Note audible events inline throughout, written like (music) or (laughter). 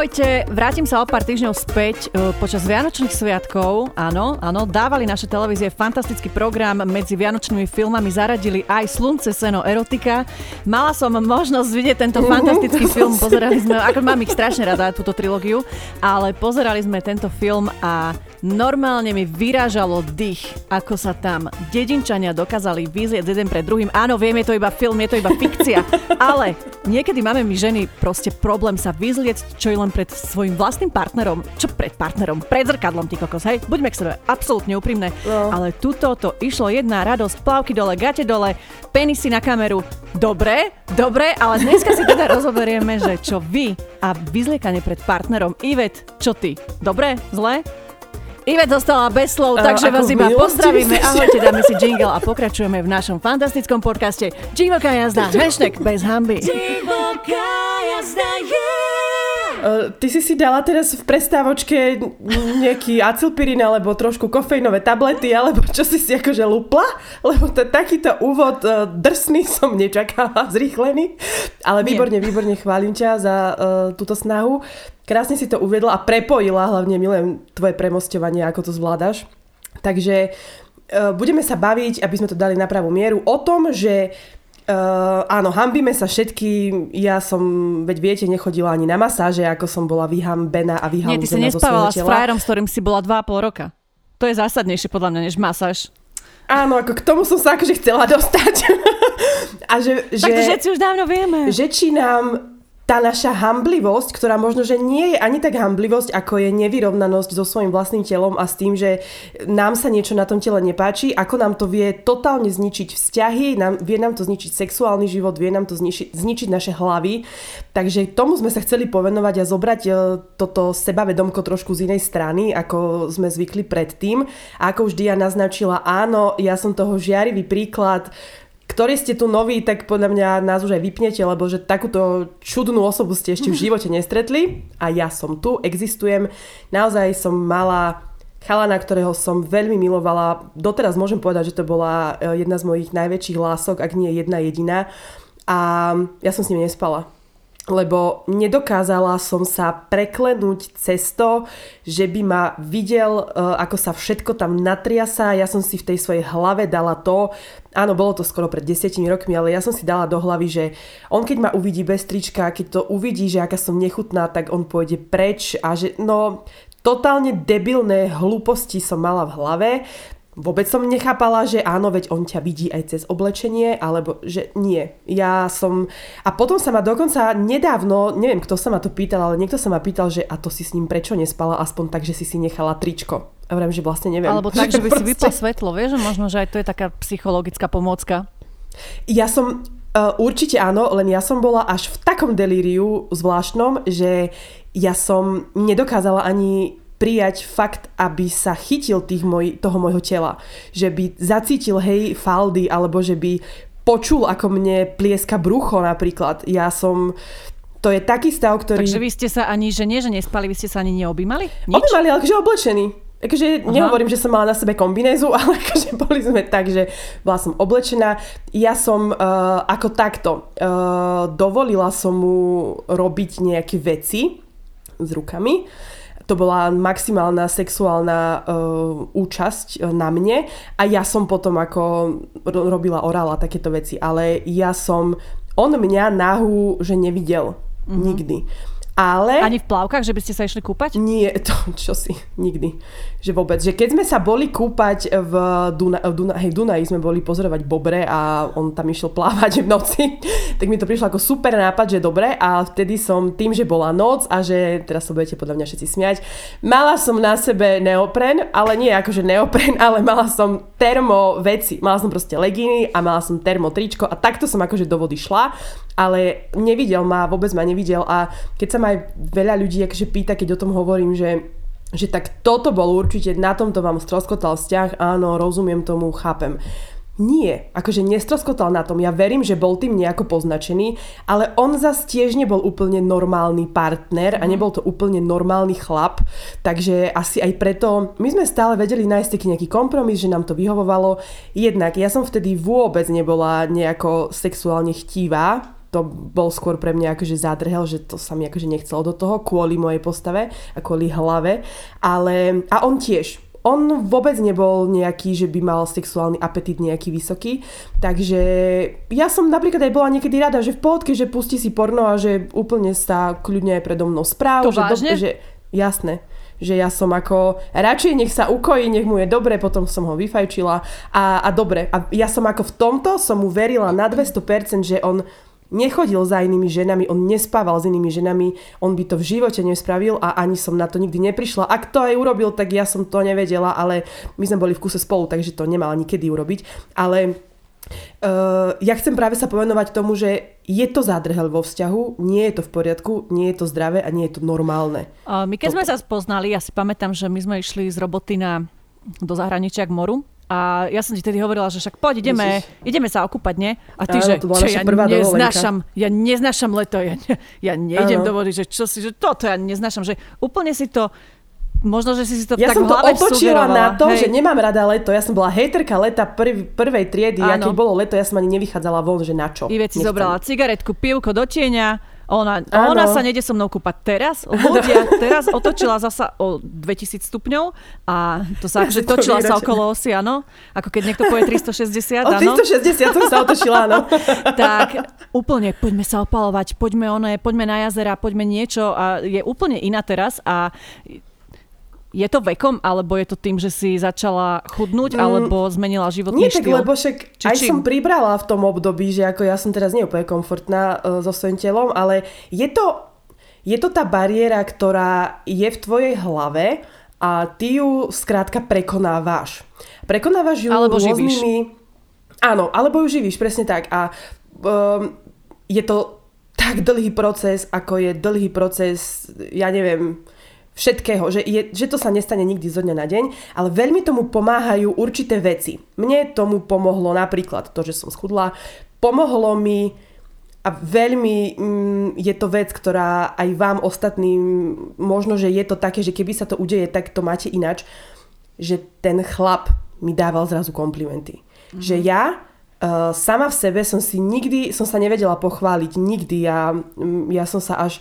Ahojte, vrátim sa o pár týždňov späť. E, počas Vianočných sviatkov, áno, áno, dávali naše televízie fantastický program. Medzi Vianočnými filmami zaradili aj Slunce, seno, erotika. Mala som možnosť vidieť tento fantastický film. Pozerali sme, ako mám ich strašne rada, túto trilógiu, ale pozerali sme tento film a normálne mi vyrážalo dých, ako sa tam dedinčania dokázali vyzlieť jeden pred druhým. Áno, viem, je to iba film, je to iba fikcia, (laughs) ale niekedy máme my ženy proste problém sa vyzlieť, čo je len pred svojim vlastným partnerom. Čo pred partnerom? Pred zrkadlom, ty kokos, hej? Buďme k sebe absolútne úprimné. No. Ale tuto to išlo jedna radosť, plavky dole, gate dole, penisy na kameru. Dobre, dobre, ale dneska si teda rozoberieme, že čo vy a vyzliekanie pred partnerom. Ivet, čo ty? Dobre? Zle? Ivet zostala bez slov, takže vás iba pozdravíme. Ahojte, dáme si jingle a pokračujeme v našom fantastickom podcaste Divoká jazda, hashtag bez hamby. Divoká jazda, yeah! Uh, ty si si dala teraz v prestávočke nejaký acilpirín alebo trošku kofeínové tablety, alebo čo si si akože lupla? Lebo to, takýto úvod uh, drsný (laughs) som nečakala, zrýchlený. Ale výborne, Nie. výborne chválim ťa za uh, túto snahu. Krásne si to uviedla a prepojila, hlavne milujem tvoje premostovanie, ako to zvládaš. Takže uh, budeme sa baviť, aby sme to dali na pravú mieru, o tom, že Uh, áno, hambíme sa všetky. Ja som, veď viete, nechodila ani na masáže, ako som bola vyhambená a vyhambená Nie, ty si nespávala s frajerom, s ktorým si bola 2,5 roka. To je zásadnejšie podľa mňa, než masáž. Áno, ako k tomu som sa akože chcela dostať. (laughs) a že, že, tak to všetci už dávno vieme. Že či nám tá naša hamblivosť, ktorá možno, že nie je ani tak hamblivosť, ako je nevyrovnanosť so svojím vlastným telom a s tým, že nám sa niečo na tom tele nepáči, ako nám to vie totálne zničiť vzťahy, nám, vie nám to zničiť sexuálny život, vie nám to zničiť, zničiť naše hlavy. Takže tomu sme sa chceli povenovať a zobrať e, toto sebavedomko trošku z inej strany, ako sme zvykli predtým. A ako už Dia naznačila, áno, ja som toho žiarivý príklad ktorí ste tu noví, tak podľa mňa nás už aj vypnete, lebo že takúto čudnú osobu ste ešte v (laughs) živote nestretli a ja som tu, existujem. Naozaj som mala chalana, ktorého som veľmi milovala. Doteraz môžem povedať, že to bola e, jedna z mojich najväčších lások, ak nie jedna jediná. A ja som s ním nespala lebo nedokázala som sa preklenúť cez to, že by ma videl, e, ako sa všetko tam natriasa. Ja som si v tej svojej hlave dala to, áno, bolo to skoro pred desiatimi rokmi, ale ja som si dala do hlavy, že on keď ma uvidí bez trička, keď to uvidí, že aká som nechutná, tak on pôjde preč a že no totálne debilné hlúposti som mala v hlave vôbec som nechápala, že áno, veď on ťa vidí aj cez oblečenie, alebo že nie. Ja som... A potom sa ma dokonca nedávno, neviem, kto sa ma to pýtal, ale niekto sa ma pýtal, že a to si s ním prečo nespala, aspoň tak, že si si nechala tričko. A vrem, že vlastne neviem. Alebo (laughs) tak, že by proste... si vypla svetlo, vieš, že možno, že aj to je taká psychologická pomôcka. Ja som, Uh, určite áno, len ja som bola až v takom delíriu zvláštnom, že ja som nedokázala ani prijať fakt, aby sa chytil tých moj, toho môjho tela. Že by zacítil, hej, faldy, alebo že by počul, ako mne plieska brucho napríklad. Ja som... To je taký stav, ktorý... Takže vy ste sa ani, že nie, že nespali, vy ste sa ani neobjímali? Nič? Objímali, ale akože oblečení. Akože nehovorím, že som mala na sebe kombinézu, (laughs) ale akože boli sme tak, že bola som oblečená. Ja som uh, ako takto uh, dovolila som mu robiť nejaké veci s rukami to bola maximálna sexuálna uh, účasť uh, na mne a ja som potom ako robila orál a takéto veci, ale ja som, on mňa nahu, že nevidel mm-hmm. nikdy. Ale... Ani v plavkách, že by ste sa išli kúpať? Nie, to čo si, nikdy. Že vôbec. Že keď sme sa boli kúpať v, Duna, v Duna, hej, Dunaji sme boli pozorovať Bobre a on tam išiel plávať v noci, (laughs) tak mi to prišlo ako super nápad, že dobre a vtedy som tým, že bola noc a že teraz sa budete podľa mňa všetci smiať, mala som na sebe neopren, ale nie akože neopren, (laughs) ale mala som termo veci. Mala som proste legíny a mala som termo tričko a takto som akože do vody šla ale nevidel ma, vôbec ma nevidel a keď sa ma aj veľa ľudí akože pýta, keď o tom hovorím, že že tak toto bol určite, na tomto vám stroskotal vzťah, áno, rozumiem tomu, chápem. Nie, akože nestroskotal na tom. Ja verím, že bol tým nejako poznačený, ale on zase tiež nebol úplne normálny partner a mhm. nebol to úplne normálny chlap, takže asi aj preto my sme stále vedeli nájsť taký nejaký kompromis, že nám to vyhovovalo. Jednak ja som vtedy vôbec nebola nejako sexuálne chtivá, to bol skôr pre mňa akože zádrhel, že to sa mi akože nechcelo do toho kvôli mojej postave a kvôli hlave. Ale, a on tiež, on vôbec nebol nejaký, že by mal sexuálny apetit nejaký vysoký, takže ja som napríklad aj bola niekedy rada, že v pohodke, že pustí si porno a že úplne sa kľudne aj predo mnou správ. To že, vážne? Do, že, jasné že ja som ako, radšej nech sa ukojí, nech mu je dobre, potom som ho vyfajčila a, a dobre. A ja som ako v tomto, som mu verila na 200%, že on nechodil za inými ženami, on nespával s inými ženami, on by to v živote nespravil a ani som na to nikdy neprišla. Ak to aj urobil, tak ja som to nevedela, ale my sme boli v kuse spolu, takže to nemal nikedy urobiť. Ale Uh, ja chcem práve sa povenovať tomu, že je to zádrhel vo vzťahu, nie je to v poriadku, nie je to zdravé a nie je to normálne. Uh, my keď Toto. sme sa spoznali, ja si pamätám, že my sme išli z roboty na, do zahraničia k moru a ja som ti tedy hovorila, že však poď, ideme, ideme sa okúpať, nie? A ty, Áno, že čo, ja neznášam, ja neznášam leto, ja, ja nejdem Áno. do vody, že čo si, že toto ja neznášam, že úplne si to Možno, že si si to ja tak som to otočila na to, hej. že nemám rada leto. Ja som bola hejterka leta prv, prvej triedy. Ja keď bolo leto, ja som ani nevychádzala von, že na čo. I veci zobrala cigaretku, pivko do tieňa. Ona, ona sa nede so mnou kúpať teraz. Ľudia, (laughs) teraz otočila zasa o 2000 stupňov a to sa (laughs) akože točila sa okolo osy, áno. Ako keď niekto povie 360, áno. O 360 som sa otočila, áno. (laughs) tak úplne, poďme sa opalovať, poďme one, poďme na jazera, poďme niečo a je úplne iná teraz a je to vekom, alebo je to tým, že si začala chudnúť, mm, alebo zmenila životný nie, štýl? Nie, tak lebo však Či aj čím? som pribrala v tom období, že ako ja som teraz neúplne komfortná uh, so svojím telom, ale je to, je to tá bariéra, ktorá je v tvojej hlave a ty ju skrátka prekonávaš. Prekonávaš ju alebo rôznymi... Živíš. Áno, alebo ju živíš, presne tak. A um, je to tak dlhý proces, ako je dlhý proces, ja neviem, všetkého, že, je, že to sa nestane nikdy zo dňa na deň, ale veľmi tomu pomáhajú určité veci. Mne tomu pomohlo napríklad to, že som schudla, pomohlo mi a veľmi mm, je to vec, ktorá aj vám ostatným, možno, že je to také, že keby sa to udeje, tak to máte inač, že ten chlap mi dával zrazu komplimenty. Mm-hmm. Že ja uh, sama v sebe som si nikdy, som sa nevedela pochváliť, nikdy. Ja, mm, ja som sa až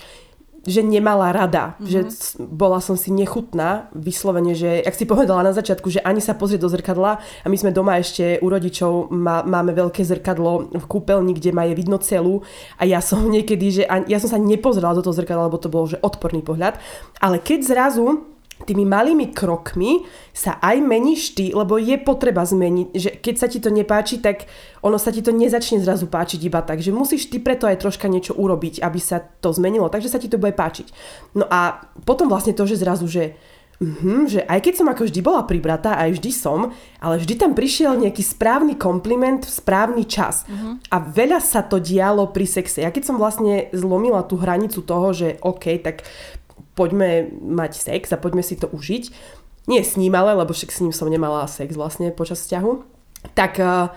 že nemala rada, mm-hmm. že bola som si nechutná, vyslovene, že, jak si povedala na začiatku, že ani sa pozrieť do zrkadla a my sme doma ešte u rodičov, má, máme veľké zrkadlo v kúpeľni, kde má je vidno celú a ja som (laughs) niekedy, že ja som sa nepozrela do toho zrkadla, lebo to bol že odporný pohľad, ale keď zrazu tými malými krokmi sa aj meníš ty, lebo je potreba zmeniť, že keď sa ti to nepáči, tak ono sa ti to nezačne zrazu páčiť iba tak, že musíš ty preto aj troška niečo urobiť, aby sa to zmenilo, takže sa ti to bude páčiť. No a potom vlastne to, že zrazu, že Mm-hmm, že aj keď som ako vždy bola pribratá, aj vždy som, ale vždy tam prišiel nejaký správny kompliment v správny čas. Mm-hmm. A veľa sa to dialo pri sexe. Ja keď som vlastne zlomila tú hranicu toho, že OK, tak poďme mať sex a poďme si to užiť. Nie s ním ale, lebo však s ním som nemala sex vlastne počas vzťahu. Tak uh,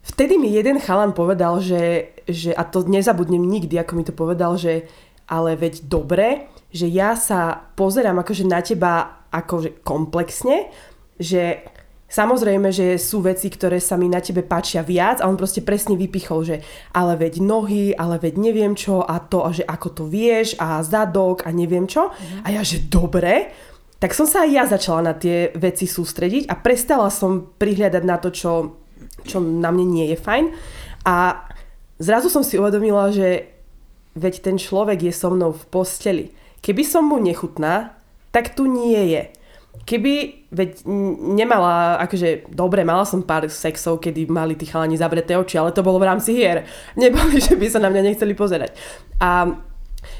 vtedy mi jeden chalan povedal, že, že, a to nezabudnem nikdy, ako mi to povedal, že ale veď dobre, že ja sa pozerám akože na teba akože komplexne, že Samozrejme, že sú veci, ktoré sa mi na tebe páčia viac a on proste presne vypichol, že ale veď nohy, ale veď neviem čo a to a že ako to vieš a zadok a neviem čo. A ja, že dobre, tak som sa aj ja začala na tie veci sústrediť a prestala som prihľadať na to, čo, čo na mne nie je fajn. A zrazu som si uvedomila, že veď ten človek je so mnou v posteli. Keby som mu nechutná, tak tu nie je keby, veď nemala, akože, dobre, mala som pár sexov, kedy mali tí chalani zavreté oči, ale to bolo v rámci hier. (laughs) Neboli, že by sa na mňa nechceli pozerať. A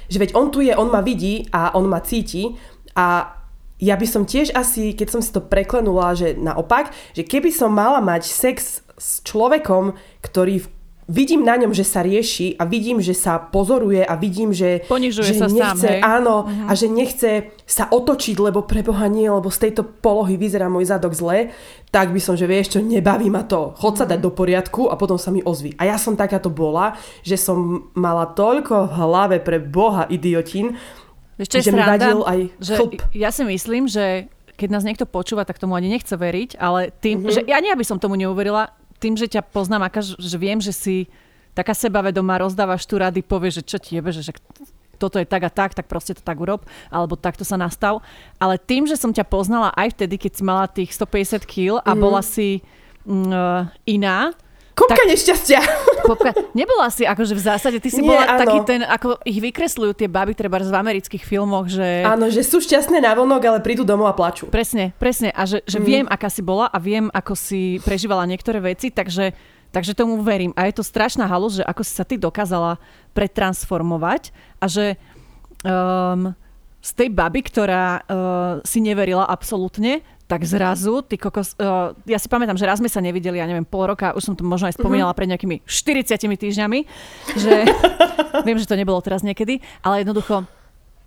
že veď on tu je, on ma vidí a on ma cíti a ja by som tiež asi, keď som si to preklenula, že naopak, že keby som mala mať sex s človekom, ktorý v vidím na ňom, že sa rieši a vidím, že sa pozoruje a vidím, že, Ponižuje že sa nechce, sám, hej? áno, uh-huh. a že nechce sa otočiť, lebo preboha nie, lebo z tejto polohy vyzerá môj zadok zle, tak by som, že vieš čo, nebaví ma to, chod sa dať do poriadku a potom sa mi ozví. A ja som takáto bola, že som mala toľko v hlave pre boha idiotín, Vieš, že mi vadil aj že Ja si myslím, že keď nás niekto počúva, tak tomu ani nechce veriť, ale tým, mm-hmm. že ja aby som tomu neuverila, tým, že ťa poznám, aká, že viem, že si taká sebavedomá, rozdávaš tu rady, povieš, že čo ti jebe, že toto je tak a tak, tak proste to tak urob, alebo takto sa nastav. Ale tým, že som ťa poznala aj vtedy, keď si mala tých 150 kg a mm. bola si mm, iná, Kopka tak, nešťastia. (laughs) Kopka, nebola si akože v zásade, ty si Nie, bola áno. taký ten, ako ich vykresľujú tie baby treba v amerických filmoch, že... Áno, že sú šťastné na vonok, ale prídu domov a plačú. Presne, presne. A že, že mm. viem, aká si bola a viem, ako si prežívala niektoré veci, takže, takže tomu verím. A je to strašná halus, že ako si sa ty dokázala pretransformovať a že um, z tej baby, ktorá uh, si neverila absolútne, tak zrazu, ty kokos, uh, ja si pamätám, že raz sme sa nevideli, ja neviem, pol roka, už som to možno aj spomínala uh-huh. pred nejakými 40 týždňami, že (laughs) viem, že to nebolo teraz niekedy, ale jednoducho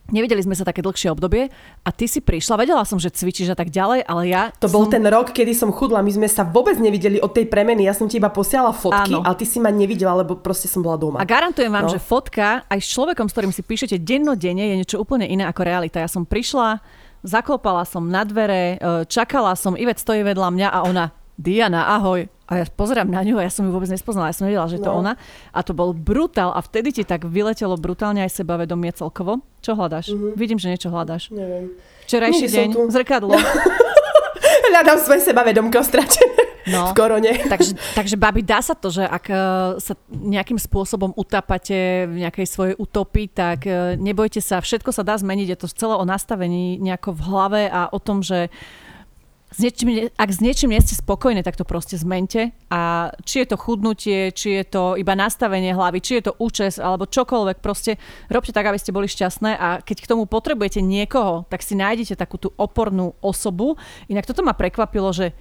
Nevideli sme sa také dlhšie obdobie a ty si prišla, vedela som, že cvičíš a tak ďalej, ale ja... To som... bol ten rok, kedy som chudla, my sme sa vôbec nevideli od tej premeny, ja som ti iba posielala fotky, Áno. ale ty si ma nevidela, lebo proste som bola doma. A garantujem vám, no. že fotka aj s človekom, s ktorým si píšete dennodenne, je niečo úplne iné ako realita. Ja som prišla, Zaklopala som na dvere, e, čakala som, Ivet stojí vedľa mňa a ona, Diana, ahoj. A ja pozerám na ňu a ja som ju vôbec nespoznala, ja som nevedela, že to no. ona. A to bol brutál a vtedy ti tak vyletelo brutálne aj sebavedomie celkovo. Čo hľadáš? Mm-hmm. Vidím, že niečo hľadáš. Neviem. Včerajší deň, zrkadlo. (laughs) (laughs) Hľadám svoje sebavedomko stratené no, v korone. (laughs) Takže, takže babi, dá sa to, že ak e, sa nejakým spôsobom utápate v nejakej svojej utopii, tak e, nebojte sa, všetko sa dá zmeniť. Je to celé o nastavení nejako v hlave a o tom, že s niečím, ak s niečím nie ste spokojní, tak to proste zmente. A či je to chudnutie, či je to iba nastavenie hlavy, či je to účes, alebo čokoľvek, proste robte tak, aby ste boli šťastné a keď k tomu potrebujete niekoho, tak si nájdete takú tú opornú osobu. Inak toto ma prekvapilo, že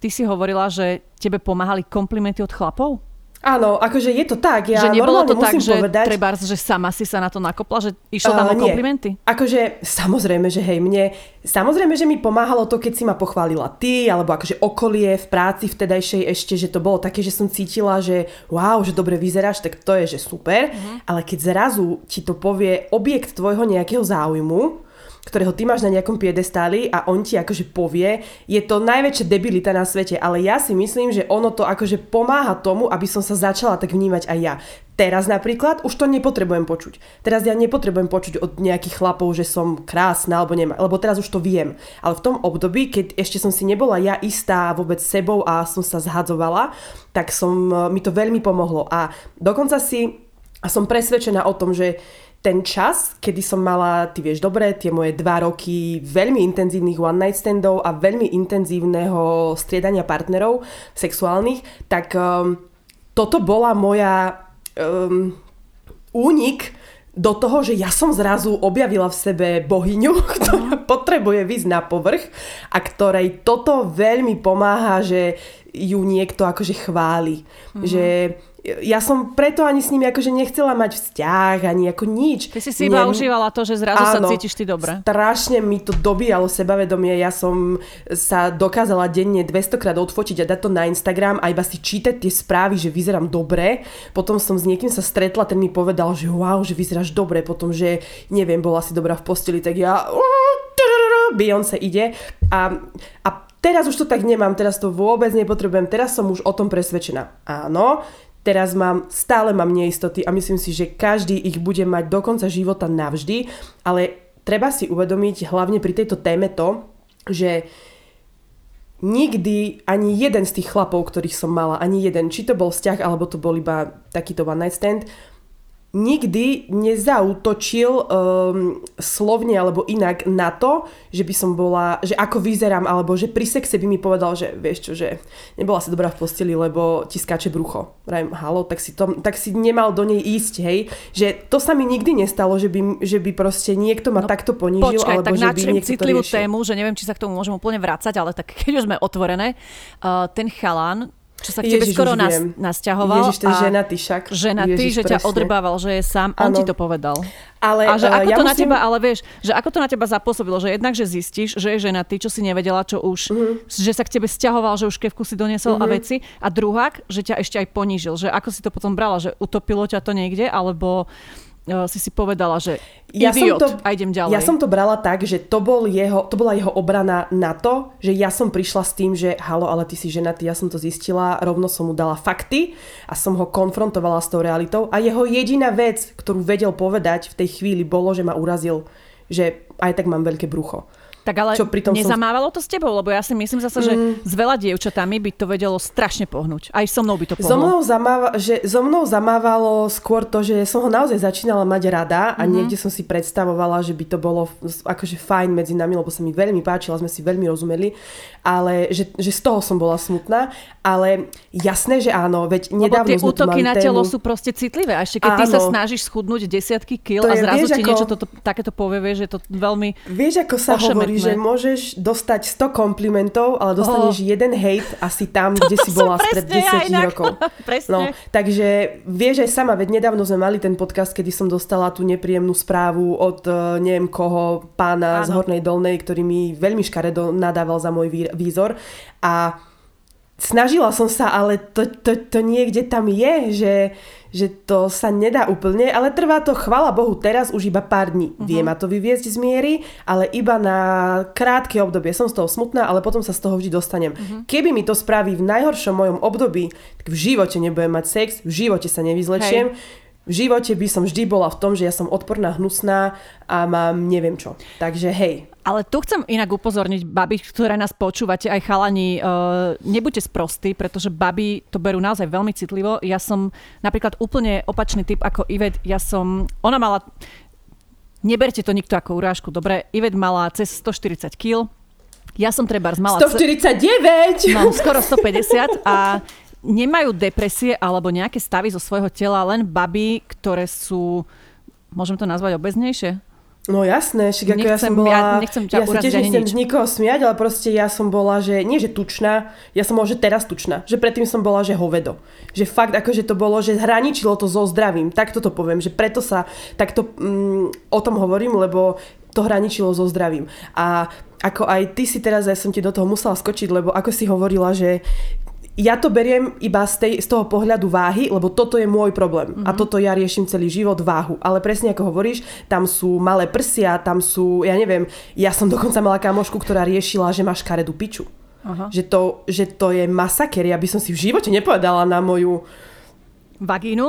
ty si hovorila, že tebe pomáhali komplimenty od chlapov? Áno, akože je to tak. Ja že nebolo to tak, že povedať, treba, že sama si sa na to nakopla, že išlo tam uh, o komplimenty? Nie. Akože samozrejme, že hej, mne, samozrejme, že mi pomáhalo to, keď si ma pochválila ty, alebo akože okolie v práci vtedajšej ešte, že to bolo také, že som cítila, že wow, že dobre vyzeráš, tak to je, že super. Uh-huh. Ale keď zrazu ti to povie objekt tvojho nejakého záujmu, ktorého ty máš na nejakom piedestáli a on ti akože povie, je to najväčšia debilita na svete, ale ja si myslím, že ono to akože pomáha tomu, aby som sa začala tak vnímať aj ja. Teraz napríklad už to nepotrebujem počuť. Teraz ja nepotrebujem počuť od nejakých chlapov, že som krásna alebo nemá, lebo teraz už to viem. Ale v tom období, keď ešte som si nebola ja istá vôbec sebou a som sa zhadzovala, tak som, mi to veľmi pomohlo. A dokonca si, a som presvedčená o tom, že ten čas, kedy som mala, ty vieš dobre, tie moje dva roky veľmi intenzívnych one night standov a veľmi intenzívneho striedania partnerov sexuálnych, tak um, toto bola moja um, únik do toho, že ja som zrazu objavila v sebe bohyňu, (laughs) ktorá potrebuje výsť na povrch a ktorej toto veľmi pomáha, že ju niekto akože chváli. Mm-hmm. Že ja som preto ani s nimi akože nechcela mať vzťah, ani ako nič. Ty si si iba užívala to, že zrazu Áno, sa cítiš ty dobre. strašne mi to dobíjalo sebavedomie. Ja som sa dokázala denne 200 krát odfotiť a dať to na Instagram a iba si čítať tie správy, že vyzerám dobre. Potom som s niekým sa stretla, ten mi povedal, že wow, že vyzeráš dobre. Potom, že neviem, bola si dobrá v posteli, tak ja Beyoncé ide a, a teraz už to tak nemám, teraz to vôbec nepotrebujem, teraz som už o tom presvedčená. Áno, Teraz mám, stále mám neistoty a myslím si, že každý ich bude mať do konca života navždy, ale treba si uvedomiť hlavne pri tejto téme to, že nikdy ani jeden z tých chlapov, ktorých som mala, ani jeden, či to bol vzťah, alebo to bol iba takýto one night stand, nikdy nezautočil um, slovne alebo inak na to, že by som bola, že ako vyzerám, alebo že pri sexe by mi povedal, že vieš čo, že nebola si dobrá v posteli, lebo ti skáče brucho. Rajem, halo, tak si, to, tak si nemal do nej ísť, hej. Že to sa mi nikdy nestalo, že by, že by proste niekto ma no, takto ponížil, počkaj, alebo tak že by niekto citlivú to tému, že neviem, či sa k tomu môžem úplne vrácať, ale tak keď už sme otvorené, uh, ten chalán, čo sa k tebe Ježiš, skoro nas, nasťahoval. Ježiš, ten ženatý však. Ženatý, Ježiš, že presne. ťa odrbával, že je sám. On ti to povedal. Ale, a že uh, ako ja to musím... na teba, ale vieš, že ako to na teba zapôsobilo, že jednak, že zistíš, že je ženatý, čo si nevedela, čo už, uh-huh. že sa k tebe stiahoval, že už kevku si doniesol uh-huh. a mhm. veci. A druhák, že ťa ešte aj ponížil, že ako si to potom brala, že utopilo ťa to niekde, alebo si si povedala, že Ja som idiot to- a idem ďalej? Ja som to brala tak, že to, bol jeho, to bola jeho obrana na to, že ja som prišla s tým, že halo, ale ty si ženatý, ja som to zistila, rovno som mu dala fakty a som ho konfrontovala s tou realitou a jeho jediná vec, ktorú vedel povedať v tej chvíli bolo, že ma urazil, že aj tak mám veľké brucho. Tak ale Čo pritom som- nezamávalo to s tebou? Lebo ja si myslím zase, že s veľa dievčatami by to vedelo strašne pohnúť. Aj so mnou by to So pohlo. mnou, zamáva, že, so mnou zamávalo skôr to, že som ho naozaj začínala mať rada a niekde som si predstavovala, že by to bolo akože fajn medzi nami, lebo sa mi veľmi páčila, sme si veľmi rozumeli, ale že, že z toho som bola smutná, ale jasné, že áno, veď Lebo nedávno tie sme tu útoky na tému. telo sú proste citlivé. A ešte keď ty sa Áno. snažíš schudnúť desiatky kil To a je, zrazu vieš, ti ako- niečo toto, takéto povie, vieš, že to veľmi... Vieš, ako sa Ošemetné. hovorí, že môžeš dostať 100 komplimentov, ale dostaneš jeden hate asi tam, (laughs) kde si bola ja 10 inak. rokov. (laughs) Presne. No, takže vieš aj sama, veď nedávno sme mali ten podcast, kedy som dostala tú nepríjemnú správu od eh, neviem koho, pána z Áno. Hornej Dolnej, ktorý mi veľmi škaredo nadával za môj vý- výzor a snažila som sa, ale to, to, to niekde tam je, že, že to sa nedá úplne, ale trvá to, chvala Bohu, teraz už iba pár dní. Uh-huh. Vie ma to vyviezť z miery, ale iba na krátke obdobie. Som z toho smutná, ale potom sa z toho vždy dostanem. Uh-huh. Keby mi to spraví v najhoršom mojom období, tak v živote nebudem mať sex, v živote sa nevyzlečiem. V živote by som vždy bola v tom, že ja som odporná, hnusná a mám neviem čo. Takže hej, Ale tu chcem inak upozorniť, baby, ktoré nás počúvate, aj chalani, uh, nebuďte sprostí, pretože baby to berú naozaj veľmi citlivo. Ja som napríklad úplne opačný typ ako Ivet. Ja som, ona mala, neberte to nikto ako urážku, dobre, Ivet mala cez 140 kg, ja som treba mala... ce- 149! No, skoro 150 a nemajú depresie alebo nejaké stavy zo svojho tela len baby, ktoré sú, môžem to nazvať obeznejšie? No jasné, však ako ja som bola... ja nechcem ťa ja sa tiež nechcem nič. nikoho smiať, ale proste ja som bola, že nie že tučná, ja som bola, že teraz tučná. Že predtým som bola, že hovedo. Že fakt akože to bolo, že hraničilo to so zdravím. Takto to poviem, že preto sa takto mm, o tom hovorím, lebo to hraničilo so zdravím. A ako aj ty si teraz, ja som ti do toho musela skočiť, lebo ako si hovorila, že ja to beriem iba z, tej, z toho pohľadu váhy, lebo toto je môj problém. Mm-hmm. A toto ja riešim celý život, váhu. Ale presne ako hovoríš, tam sú malé prsia, tam sú, ja neviem, ja som dokonca mala kamošku, ktorá riešila, že má škaredú piču. Aha. Že to, že to je masaker, ja by som si v živote nepovedala na moju Vagínu?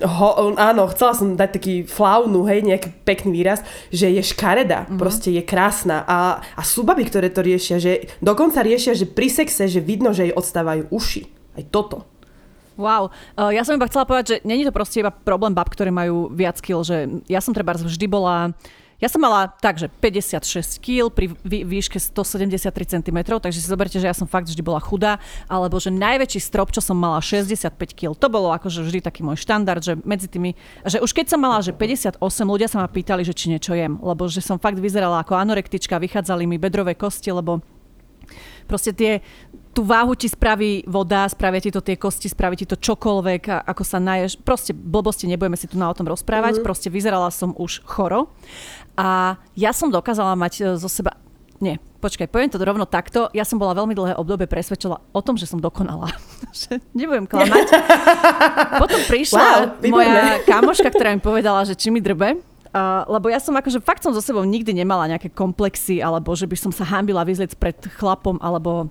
Ho, áno, chcela som dať taký flaunu, hej, nejaký pekný výraz, že je škareda, mm-hmm. proste je krásna a, a sú baby, ktoré to riešia, že dokonca riešia, že pri sexe, že vidno, že jej odstávajú uši. Aj toto. Wow. Uh, ja som iba chcela povedať, že není to proste iba problém bab, ktoré majú viac kil, že ja som treba vždy bola ja som mala takže 56 kg pri vý- výške 173 cm, takže si zoberte, že ja som fakt vždy bola chudá, alebo že najväčší strop, čo som mala 65 kg, to bolo akože vždy taký môj štandard, že medzi tými, že už keď som mala že 58, ľudia sa ma pýtali, že či niečo jem, lebo že som fakt vyzerala ako anorektička, vychádzali mi bedrové kosti, lebo proste tie, tú váhu ti spraví voda, spravia ti to tie kosti, spraví ti to čokoľvek, a ako sa naješ. Proste blbosti, nebudeme si tu na o tom rozprávať. Mm. Proste vyzerala som už choro. A ja som dokázala mať e, zo seba... Nie, počkaj, poviem to rovno takto. Ja som bola veľmi dlhé obdobie presvedčila o tom, že som dokonala. (laughs) Nebudem klamať. (laughs) Potom prišla Wow, moja (laughs) kamoška, ktorá mi povedala, že či mi drbe. Uh, lebo ja som akože fakt som so sebou nikdy nemala nejaké komplexy, alebo že by som sa hambila vyzliec pred chlapom, alebo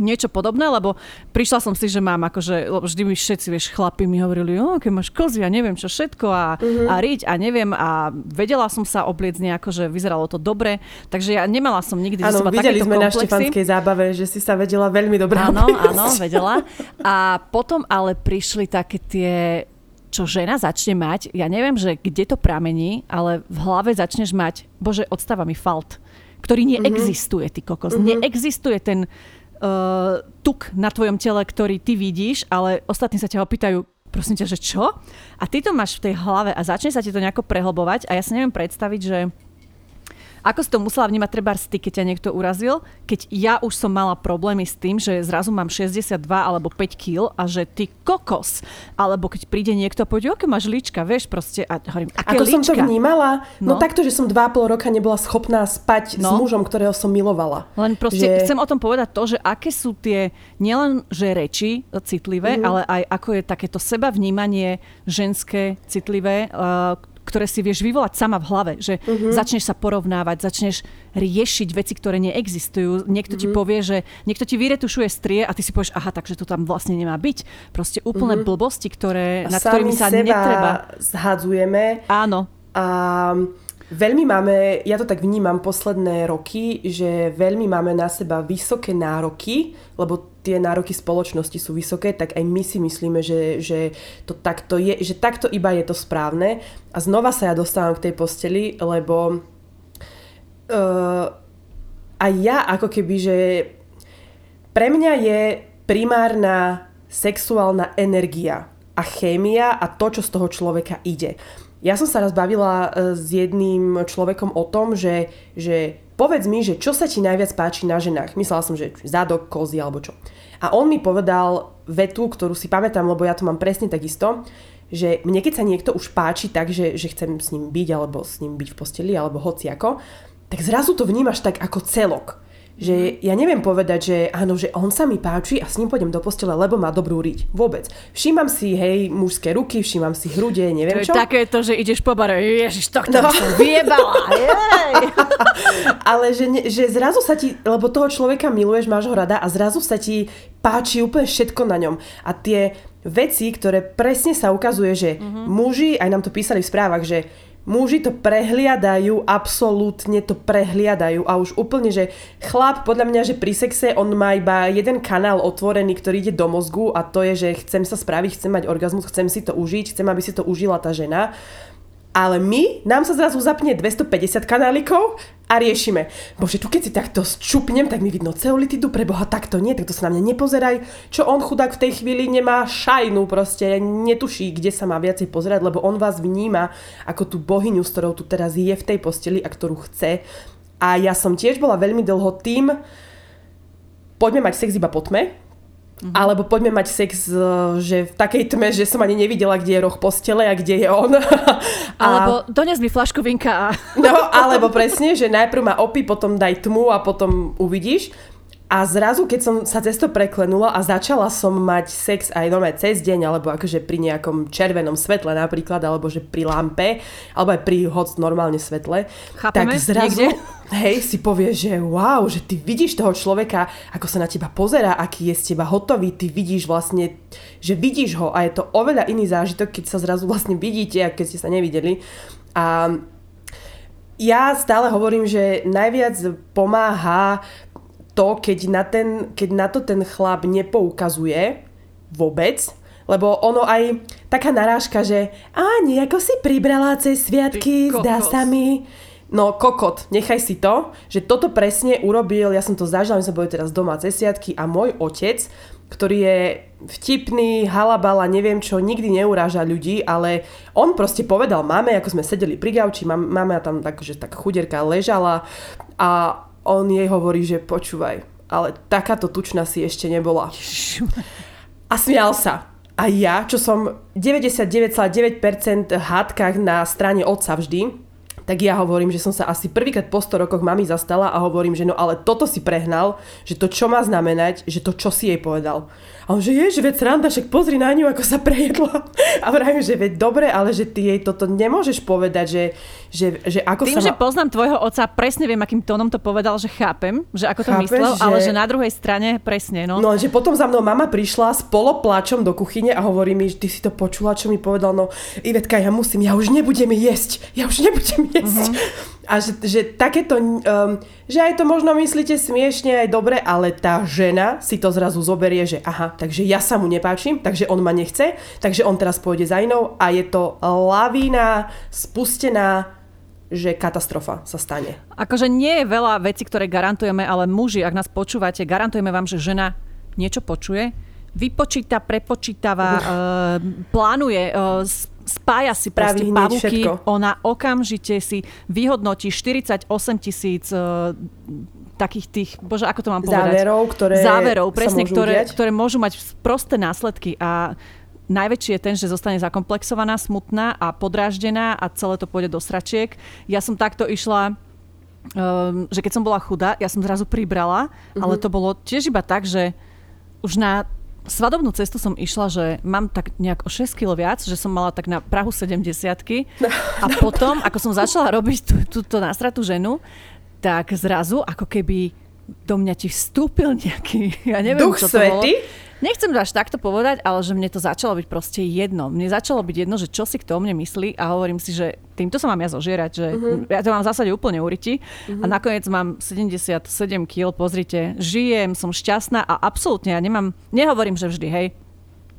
niečo podobné, lebo prišla som si, že mám akože, lebo vždy mi všetci, vieš, chlapi mi hovorili, o, keď máš kozy a neviem čo všetko a, uh-huh. a riť a neviem a vedela som sa obliec nejako, že vyzeralo to dobre, takže ja nemala som nikdy Áno, zo seba videli sme na komplexy. štefanskej zábave, že si sa vedela veľmi dobre Áno, áno, vedela. A potom ale prišli také tie čo žena začne mať, ja neviem, že kde to pramení, ale v hlave začneš mať, bože, odstáva mi falt, ktorý neexistuje, ty kokos. Mm-hmm. Neexistuje ten uh, tuk na tvojom tele, ktorý ty vidíš, ale ostatní sa ťa opýtajú, prosím ťa, že čo? A ty to máš v tej hlave a začne sa ti to nejako prehlbovať a ja si neviem predstaviť, že ako si to musela vnímať treba ty, keď ťa niekto urazil, keď ja už som mala problémy s tým, že zrazu mám 62 alebo 5 kg a že ty kokos, alebo keď príde niekto a povie, aké máš líčka, vieš proste, a hovorím, aké Ako líčka? som to vnímala? No, No. takto, že som dva a pol roka nebola schopná spať s No. mužom, ktorého som milovala. Len proste Že- chcem o tom povedať to, že aké sú tie nielen že reči citlivé, mm-hmm. ale aj ako je takéto seba vnímanie ženské citlivé, uh, ktoré si vieš vyvolať sama v hlave, že uh-huh. začneš sa porovnávať, začneš riešiť veci, ktoré neexistujú. Niekto uh-huh. ti povie, že niekto ti vyretušuje strie a ty si povieš, aha, takže to tam vlastne nemá byť. Proste úplné uh-huh. blbosti, ktoré, a nad ktorými sa seba netreba. zhadzujeme. Áno. A veľmi máme, ja to tak vnímam posledné roky, že veľmi máme na seba vysoké nároky, lebo tie nároky spoločnosti sú vysoké, tak aj my si myslíme, že, že to takto je, že takto iba je to správne. A znova sa ja dostávam k tej posteli, lebo uh, aj ja ako keby, že pre mňa je primárna sexuálna energia a chémia a to, čo z toho človeka ide. Ja som sa raz bavila e, s jedným človekom o tom, že, že povedz mi, že čo sa ti najviac páči na ženách. Myslela som, že zádok, kozy alebo čo. A on mi povedal vetu, ktorú si pamätám, lebo ja to mám presne takisto, že mne keď sa niekto už páči tak, že, že chcem s ním byť, alebo s ním byť v posteli, alebo hociako, tak zrazu to vnímaš tak ako celok že ja neviem povedať, že áno, že on sa mi páči a s ním pôjdem do postele, lebo má dobrú riť. Vôbec. Všímam si, hej, mužské ruky, všímam si hrude, neviem to čo. Také to, že ideš po bare, ježiš, to no. som vyjebala, (laughs) Ale že, ne, že zrazu sa ti, lebo toho človeka miluješ, máš ho rada a zrazu sa ti páči úplne všetko na ňom. A tie veci, ktoré presne sa ukazuje, že mm-hmm. muži, aj nám to písali v správach, že Muži to prehliadajú, absolútne to prehliadajú. A už úplne, že chlap, podľa mňa, že pri sexe on má iba jeden kanál otvorený, ktorý ide do mozgu a to je, že chcem sa spraviť, chcem mať orgazmus, chcem si to užiť, chcem, aby si to užila tá žena ale my, nám sa zrazu zapne 250 kanálikov a riešime. Bože, tu keď si takto čupnem, tak mi vidno ceolitidu, preboha takto nie, tak to sa na mňa nepozeraj. Čo on chudák v tej chvíli nemá šajnu, proste netuší, kde sa má viacej pozerať, lebo on vás vníma ako tú bohyňu, s ktorou tu teraz je v tej posteli a ktorú chce. A ja som tiež bola veľmi dlho tým, poďme mať sex iba po tme, Mm-hmm. Alebo poďme mať sex, že v takej tme, že som ani nevidela, kde je roh postele a kde je on. (laughs) a... Alebo dones mi flašku vinka. A... no, alebo presne, že najprv ma opí, potom daj tmu a potom uvidíš. A zrazu, keď som sa cez to preklenula a začala som mať sex aj normálne cez deň, alebo akože pri nejakom červenom svetle napríklad, alebo že pri lampe, alebo aj pri hoc normálne svetle, Chápeme? tak zrazu Niekde? (laughs) hej, si povie, že wow, že ty vidíš toho človeka, ako sa na teba pozera, aký je z teba hotový, ty vidíš vlastne, že vidíš ho a je to oveľa iný zážitok, keď sa zrazu vlastne vidíte, ako keď ste sa nevideli. A ja stále hovorím, že najviac pomáha to, keď na, ten, keď na to ten chlap nepoukazuje vôbec, lebo ono aj taká narážka, že a nejako si pribrala cez sviatky, zdá sa mi. No kokot, nechaj si to, že toto presne urobil, ja som to zažila, my sme boli teraz doma cez sviatky a môj otec, ktorý je vtipný, halabala, neviem čo, nikdy neuráža ľudí, ale on proste povedal máme, ako sme sedeli pri gauči, mama tam tak, že tak chuderka ležala a on jej hovorí, že počúvaj, ale takáto tučná si ešte nebola. A smial sa. A ja, čo som 99,9% hádkach na strane otca vždy, tak ja hovorím, že som sa asi prvýkrát po 100 rokoch mami zastala a hovorím, že no ale toto si prehnal, že to čo má znamenať, že to čo si jej povedal. A on, že je, že veď sranda, však pozri na ňu, ako sa prejedla. A vravím, že veď dobre, ale že ty jej toto nemôžeš povedať, že, že, že ako Tým, sa... že poznám tvojho otca, presne viem, akým tónom to povedal, že chápem, že ako to Chápeš, myslel, že... ale že na druhej strane presne, no. No, že potom za mnou mama prišla s polopláčom do kuchyne a hovorí mi, že ty si to počula, čo mi povedal, no Ivetka, ja musím, ja už nebudem jesť, ja už nebudem jesť. Uh-huh. (laughs) A že, že takéto, um, že aj to možno myslíte smiešne aj dobre, ale tá žena si to zrazu zoberie, že aha, takže ja sa mu nepáčim, takže on ma nechce, takže on teraz pôjde za inou a je to lavína spustená že katastrofa sa stane. Akože nie je veľa vecí, ktoré garantujeme, ale muži, ak nás počúvate, garantujeme vám, že žena niečo počuje, vypočíta, prepočítava, uh. plánuje, uh, spája si proste pavúky, ona okamžite si vyhodnotí 48 tisíc uh, takých tých, bože, ako to mám povedať? Záverov, ktoré Záverov, presne, ktoré, ktoré môžu mať prosté následky a najväčší je ten, že zostane zakomplexovaná, smutná a podráždená a celé to pôjde do sračiek. Ja som takto išla um, že keď som bola chudá, ja som zrazu pribrala, mm-hmm. ale to bolo tiež iba tak, že už na svadobnú cestu som išla, že mám tak nejak o 6 kg viac, že som mala tak na Prahu 70 a potom, ako som začala robiť tú, túto nástratú ženu, tak zrazu ako keby do mňa ti vstúpil nejaký, ja neviem, Duch čo to svety? bolo. Nechcem až takto povedať, ale že mne to začalo byť proste jedno. Mne začalo byť jedno, že čo si kto o mne myslí a hovorím si, že týmto sa mám ja zožierať, že uh-huh. ja to mám v zásade úplne uriti uh-huh. a nakoniec mám 77 kg, pozrite, žijem, som šťastná a absolútne ja nemám, nehovorím, že vždy, hej,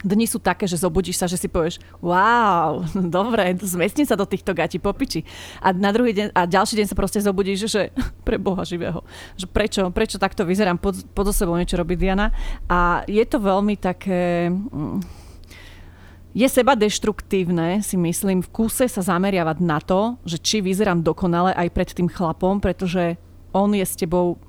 dni sú také, že zobudíš sa, že si povieš, wow, (laughs) dobre, zmestním sa do týchto gatí, popiči. A na druhý deň, a ďalší deň sa proste zobudíš, že (laughs) pre Boha živého, že prečo, prečo takto vyzerám, pod, pod sebou niečo robí Diana. A je to veľmi také... Mm, je seba deštruktívne, si myslím, v kúse sa zameriavať na to, že či vyzerám dokonale aj pred tým chlapom, pretože on je s tebou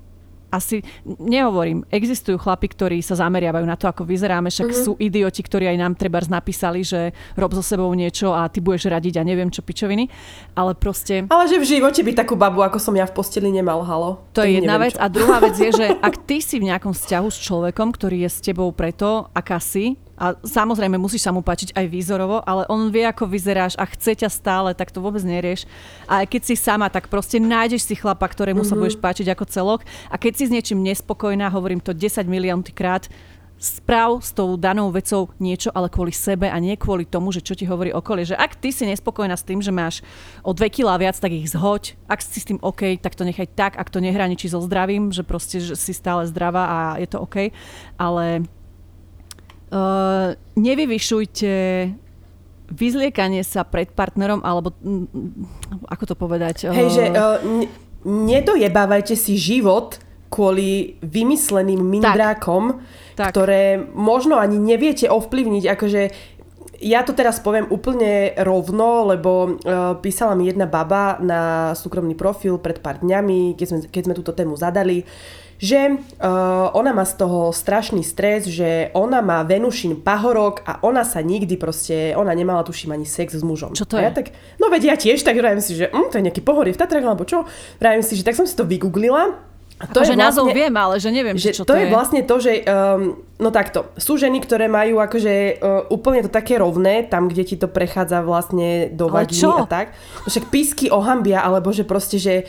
asi, nehovorím, existujú chlapi, ktorí sa zameriavajú na to, ako vyzeráme, však uh-huh. sú idioti, ktorí aj nám treba napísali, že rob so sebou niečo a ty budeš radiť a neviem čo pičoviny, ale proste... Ale že v živote by takú babu, ako som ja v posteli nemal, halo. To, to je jedna vec. Čo. A druhá vec je, že (laughs) ak ty si v nejakom vzťahu s človekom, ktorý je s tebou preto, aká si, a samozrejme musíš sa mu páčiť aj výzorovo, ale on vie, ako vyzeráš a chce ťa stále, tak to vôbec nerieš. A aj keď si sama, tak proste nájdeš si chlapa, ktorému mm-hmm. sa mhm. budeš páčiť ako celok. A keď si s niečím nespokojná, hovorím to 10 milión krát, sprav s tou danou vecou niečo, ale kvôli sebe a nie kvôli tomu, že čo ti hovorí okolie. Že ak ty si nespokojná s tým, že máš o 2 kg viac, tak ich zhoď. Ak si s tým OK, tak to nechaj tak. Ak to nehraničí so zdravím, že proste že si stále zdravá a je to OK. Ale Uh, nevyvyšujte vyzliekanie sa pred partnerom, alebo mm, ako to povedať? Hej, že uh, n- nedojebávajte si život kvôli vymysleným mindrákom, tak. ktoré možno ani neviete ovplyvniť. Akože ja to teraz poviem úplne rovno, lebo uh, písala mi jedna baba na súkromný profil pred pár dňami, keď sme, keď sme túto tému zadali, že uh, ona má z toho strašný stres, že ona má Venušin pahorok a ona sa nikdy proste, ona nemala tuším ani sex s mužom. Čo to a je? Ja tak, no veď ja tiež, tak vravím si, že hm, to je nejaký pohorie v Tatrach, alebo čo? Vravím si, že tak som si to vygooglila a to akože vlastne, názov viem, ale že neviem, že čo to, to je. je vlastne to, že um, no takto, sú ženy, ktoré majú akože uh, úplne to také rovné, tam, kde ti to prechádza vlastne do vagíny a tak. Však písky ohambia, alebo že proste, že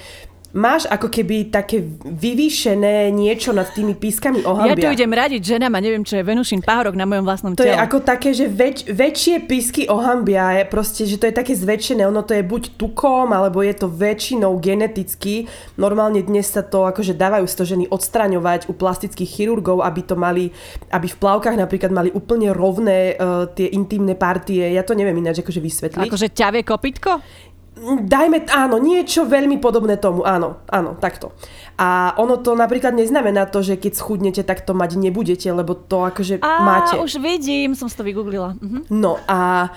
máš ako keby také vyvýšené niečo nad tými pískami ohambia. Ja tu idem radiť ženám a neviem, čo je Venušin párok na mojom vlastnom to tele. To je ako také, že väč, väčšie písky ohambia, je proste, že to je také zväčšené, ono to je buď tukom, alebo je to väčšinou geneticky. Normálne dnes sa to akože dávajú to ženy odstraňovať u plastických chirurgov, aby to mali, aby v plavkách napríklad mali úplne rovné uh, tie intimné partie. Ja to neviem ináč akože vysvetliť. Akože ťavie kopitko? Dajme, áno, niečo veľmi podobné tomu, áno, áno, takto. A ono to napríklad neznamená to, že keď schudnete, tak to mať nebudete, lebo to akože a, máte. už vidím, som si to vygooglila. Mhm. No a,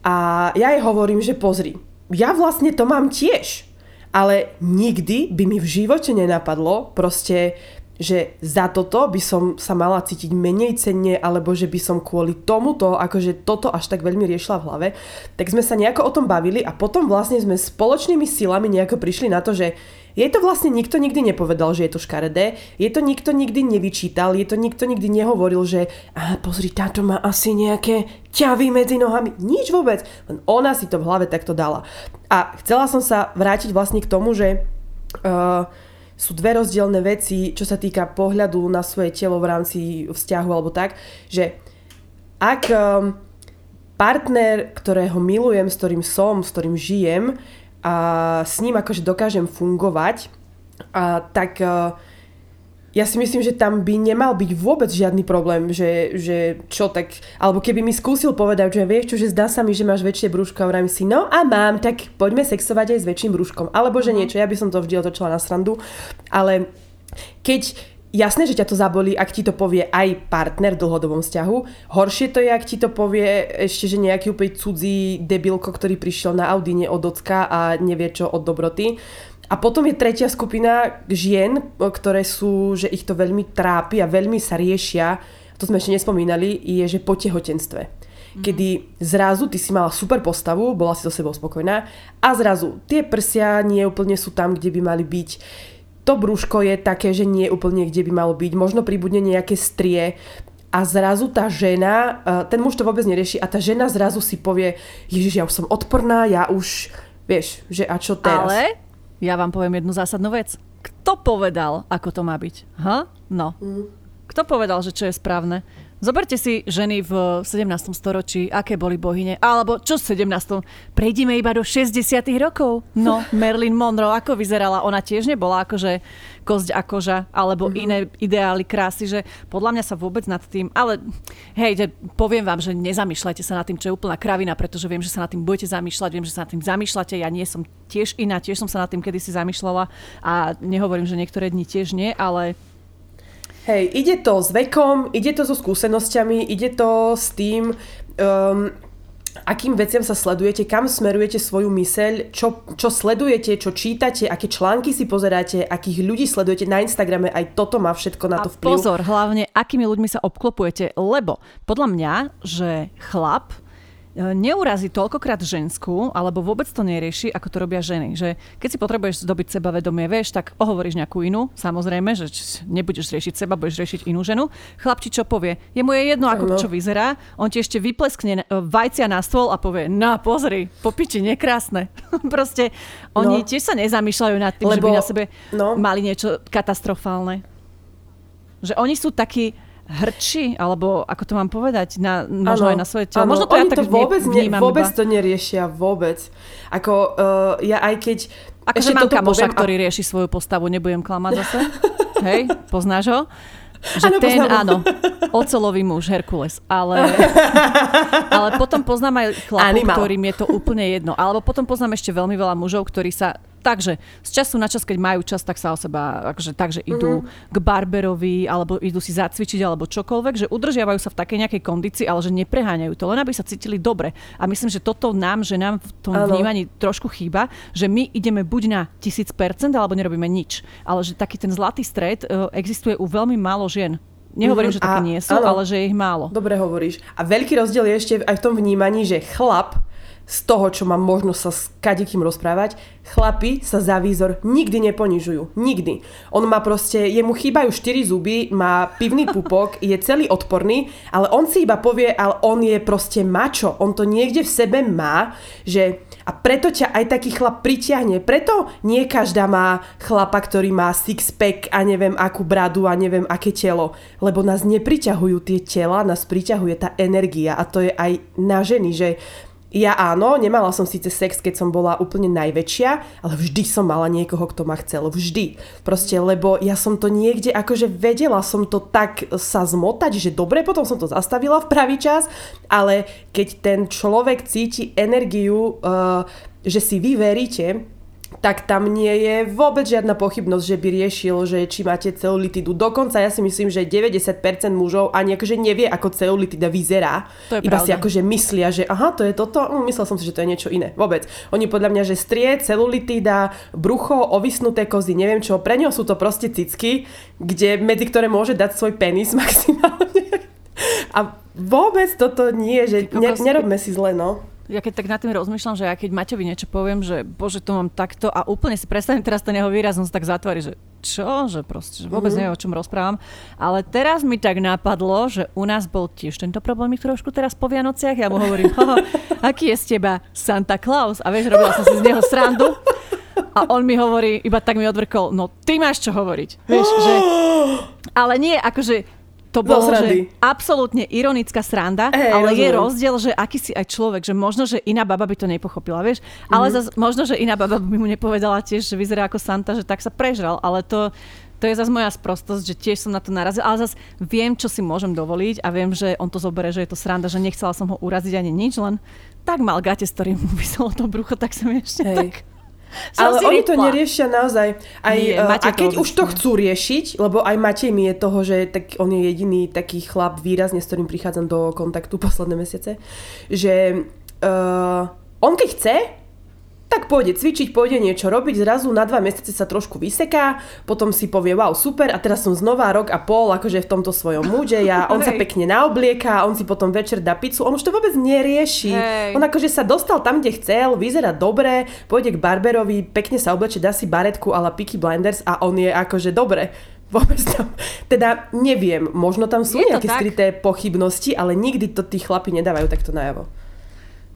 a ja jej hovorím, že pozri, ja vlastne to mám tiež, ale nikdy by mi v živote nenapadlo proste že za toto by som sa mala cítiť menej cenne, alebo že by som kvôli tomuto, akože toto až tak veľmi riešila v hlave, tak sme sa nejako o tom bavili a potom vlastne sme spoločnými silami nejako prišli na to, že jej to vlastne nikto nikdy nepovedal, že je to škaredé, je to nikto nikdy nevyčítal, je to nikto nikdy nehovoril, že a pozri, táto má asi nejaké ťavy medzi nohami. Nič vôbec, len ona si to v hlave takto dala. A chcela som sa vrátiť vlastne k tomu, že uh, sú dve rozdielne veci, čo sa týka pohľadu na svoje telo v rámci vzťahu alebo tak, že ak um, partner, ktorého milujem, s ktorým som, s ktorým žijem a s ním akože dokážem fungovať, a tak uh, ja si myslím, že tam by nemal byť vôbec žiadny problém, že, že čo tak, alebo keby mi skúsil povedať, že vieš čo, že zdá sa mi, že máš väčšie brúško a vrajím si, no a mám, tak poďme sexovať aj s väčším brúškom. Alebo že mhm. niečo, ja by som to vždy otočila na srandu, ale keď Jasné, že ťa to zabolí, ak ti to povie aj partner v dlhodobom vzťahu. Horšie to je, ak ti to povie ešte, že nejaký úplne cudzí debilko, ktorý prišiel na Audine od ocka a nevie čo od dobroty. A potom je tretia skupina žien, ktoré sú, že ich to veľmi trápi a veľmi sa riešia, to sme ešte nespomínali, je, že po tehotenstve. Mhm. Kedy zrazu ty si mala super postavu, bola si so sebou spokojná a zrazu tie prsia nie úplne sú tam, kde by mali byť. To brúško je také, že nie úplne kde by malo byť. Možno pribudne nejaké strie a zrazu tá žena, uh, ten muž to vôbec nerieši a tá žena zrazu si povie, ježiš, ja už som odporná, ja už, vieš, že a čo teraz? Ale ja vám poviem jednu zásadnú vec. Kto povedal, ako to má byť? Ha? No. Mm. Kto povedal, že čo je správne? Zoberte si ženy v 17. storočí, aké boli bohyne, alebo čo v 17. Prejdime iba do 60. rokov. No, (laughs) Marilyn Monroe, ako vyzerala? Ona tiež nebola akože kosť a koža, alebo mm-hmm. iné ideály krásy, že podľa mňa sa vôbec nad tým, ale hej, že poviem vám, že nezamýšľajte sa nad tým, čo je úplná kravina, pretože viem, že sa nad tým budete zamýšľať, viem, že sa nad tým zamýšľate, ja nie som tiež iná, tiež som sa nad tým kedysi zamýšľala a nehovorím, že niektoré dni tiež nie, ale Hej, ide to s vekom, ide to so skúsenosťami, ide to s tým, um, akým veciam sa sledujete, kam smerujete svoju myseľ, čo, čo sledujete, čo čítate, aké články si pozeráte, akých ľudí sledujete na Instagrame, aj toto má všetko na to vplyv. A pozor, hlavne akými ľuďmi sa obklopujete, lebo podľa mňa, že chlap E, neurazí toľkokrát ženskú, alebo vôbec to nerieši, ako to robia ženy. Že keď si potrebuješ zdobiť sebavedomie, vieš, tak ohovoríš nejakú inú, samozrejme, že nebudeš riešiť seba, budeš riešiť inú ženu. Chlapči čo povie? Je mu je jedno, ako čo vyzerá, on ti ešte vypleskne e, vajcia na stôl a povie, na pozri, popiči, nekrásne. (laughs) Proste oni no. tiež sa nezamýšľajú nad tým, Lebo, že by na sebe no. mali niečo katastrofálne. Že oni sú takí, hrči, alebo ako to mám povedať, na, možno ano, aj na svoje telo. Možno to ja to vôbec, ne, vôbec iba. to neriešia, vôbec. Ako uh, ja aj keď... Akože mám kamoša, poviem, ktorý rieši svoju postavu, nebudem klamať zase. (laughs) Hej, poznáš ho? Že ano, ten, poznám. áno, ocelový muž, Herkules. Ale, (laughs) ale potom poznám aj chlapov, ktorým je to úplne jedno. Alebo potom poznám ešte veľmi veľa mužov, ktorí sa Takže z času na čas, keď majú čas, tak sa o seba, akože, takže idú mm-hmm. k barberovi, alebo idú si zacvičiť, alebo čokoľvek, že udržiavajú sa v takej nejakej kondícii, ale že nepreháňajú to, len aby sa cítili dobre. A myslím, že toto nám, že nám v tom ano. vnímaní trošku chýba, že my ideme buď na 1000%, alebo nerobíme nič. Ale že taký ten zlatý stred uh, existuje u veľmi málo žien. Nehovorím, mm-hmm. že také nie sú, áno, ale že je ich málo. Dobre hovoríš. A veľký rozdiel je ešte aj v tom vnímaní, že chlap z toho, čo mám možnosť sa s kadikým rozprávať, chlapi sa za výzor nikdy neponižujú. Nikdy. On má proste, jemu chýbajú 4 zuby, má pivný pupok, (laughs) je celý odporný, ale on si iba povie, ale on je proste mačo. On to niekde v sebe má, že a preto ťa aj taký chlap pritiahne. Preto nie každá má chlapa, ktorý má six-pack a neviem akú bradu a neviem aké telo. Lebo nás nepriťahujú tie tela, nás priťahuje tá energia a to je aj na ženy, že ja áno, nemala som síce sex, keď som bola úplne najväčšia, ale vždy som mala niekoho, kto ma chcel. Vždy. Proste, lebo ja som to niekde, akože vedela som to tak sa zmotať, že dobre, potom som to zastavila v pravý čas, ale keď ten človek cíti energiu, uh, že si vy veríte, tak tam nie je vôbec žiadna pochybnosť, že by riešil, že či máte ceulitidu. Dokonca ja si myslím, že 90% mužov ani akože nevie, ako ceulitida vyzerá. To je Iba pravda. si akože myslia, že aha, to je toto, hm, myslel som si, že to je niečo iné. Vôbec. Oni podľa mňa, že strie, celulitida, brucho, ovisnuté kozy, neviem čo, pre ňo sú to proste cicky, kde, medzi ktoré môže dať svoj penis maximálne. (laughs) A vôbec toto nie, že ne, nerobme si zle, no ja keď tak nad tým rozmýšľam, že ja keď Maťovi niečo poviem, že bože, to mám takto a úplne si predstavím teraz ten jeho výraz, on sa tak zatvári, že čo, že proste, že vôbec mm-hmm. neviem, o čom rozprávam. Ale teraz mi tak napadlo, že u nás bol tiež tento problém trošku teraz po Vianociach. Ja mu hovorím, aký je z teba Santa Claus? A vieš, robila som si z neho srandu. A on mi hovorí, iba tak mi odvrkol, no ty máš čo hovoriť. Vieš, že... (gasps) Ale nie, akože to bolo že absolútne ironická sranda, hey, ale rozumiem. je rozdiel, že aký si aj človek, že možno, že iná baba by to nepochopila, vieš, mm-hmm. ale zas, možno, že iná baba by mu nepovedala tiež, že vyzerá ako Santa, že tak sa prežral, ale to, to je zase moja sprostosť, že tiež som na to narazil, ale zase viem, čo si môžem dovoliť a viem, že on to zoberie, že je to sranda, že nechcela som ho uraziť ani nič, len tak mal gate, s ktorým mu (laughs) vyselo to brucho, tak som ešte Hej. tak ale oni rýpla. to neriešia naozaj. Aj, Nie, uh, a keď už to chcú riešiť, lebo aj Matej mi je toho, že tak on je jediný taký chlap výrazne, s ktorým prichádzam do kontaktu (laughs) posledné mesiace, že uh, on keď chce, tak pôjde cvičiť, pôjde niečo robiť, zrazu na dva mesiace sa trošku vyseká, potom si povie, wow, super, a teraz som znova rok a pol akože v tomto svojom múde, ja, on sa pekne naoblieka, on si potom večer dá pizzu, on už to vôbec nerieši. Hej. On akože sa dostal tam, kde chcel, vyzerá dobre, pôjde k barberovi, pekne sa obleče, dá si baretku ale Peaky Blinders a on je akože dobre (laughs) Vôbec tam, teda neviem, možno tam sú Je nejaké tak? skryté pochybnosti, ale nikdy to tí chlapi nedávajú takto najavo.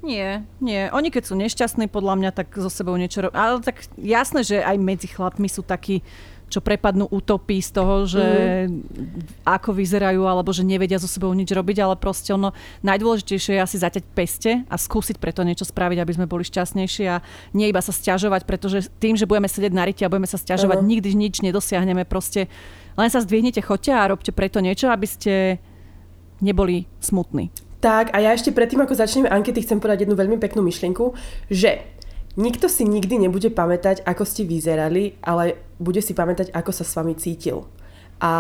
Nie, nie. Oni keď sú nešťastní, podľa mňa, tak so sebou niečo robia. Ale tak jasné, že aj medzi chlapmi sú takí, čo prepadnú utopí z toho, že mm. ako vyzerajú, alebo že nevedia so sebou nič robiť, ale proste ono najdôležitejšie je asi zaťať peste a skúsiť preto niečo spraviť, aby sme boli šťastnejší a nie iba sa stiažovať, pretože tým, že budeme sedieť na rite a budeme sa stiažovať, Áno. nikdy nič nedosiahneme. Proste len sa zdvihnite, choďte a robte preto niečo, aby ste neboli smutní. Tak a ja ešte predtým, ako začneme ankety, chcem povedať jednu veľmi peknú myšlienku, že nikto si nikdy nebude pamätať, ako ste vyzerali, ale bude si pamätať, ako sa s vami cítil. A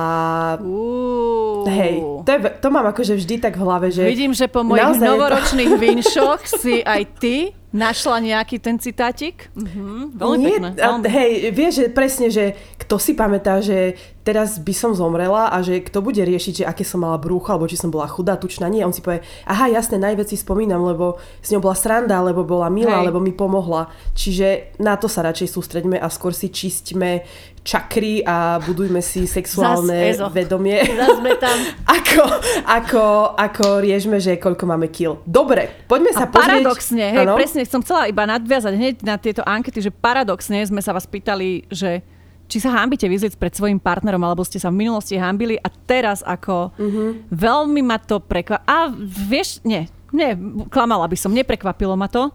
Uú. hej, to, je, to mám akože vždy tak v hlave, že... Vidím, že po mojich naozaj je to- novoročných (laughs) vinšoch si aj ty našla nejaký ten citátik. Mhm, veľmi Nie, pekné. a, hej, vieš, že presne, že kto si pamätá, že teraz by som zomrela a že kto bude riešiť, že aké som mala brúcho, alebo či som bola chudá, tučná, nie. On si povie, aha, jasné, najviac si spomínam, lebo s ňou bola sranda, lebo bola milá, Hej. lebo mi pomohla. Čiže na to sa radšej sústreďme a skôr si čistíme čakry a budujme si sexuálne Ezo. vedomie. Zas sme tam. (laughs) ako, ako, ako riešme, že koľko máme kill. Dobre, poďme sa A pozrieť. paradoxne, hej, Áno? presne som chcela iba nadviazať hneď na tieto ankety, že paradoxne sme sa vás pýtali, že či sa hambíte vyzliec pred svojim partnerom, alebo ste sa v minulosti hambili a teraz ako Mhm. veľmi ma to prekvapilo. A vieš, nie, nie, klamala by som, neprekvapilo ma to.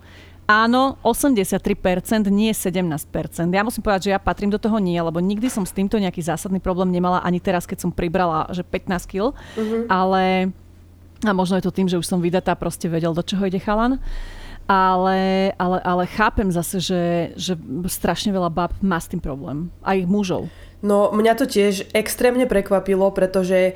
Áno, 83%, nie 17%. Ja musím povedať, že ja patrím do toho nie, lebo nikdy som s týmto nejaký zásadný problém nemala, ani teraz, keď som pribrala, že 15 kg, ale a možno je to tým, že už som vydatá, proste vedel, do čoho ide chalan. Ale, ale, ale chápem zase, že, že strašne veľa bab má s tým problém. Aj ich mužov. No, mňa to tiež extrémne prekvapilo, pretože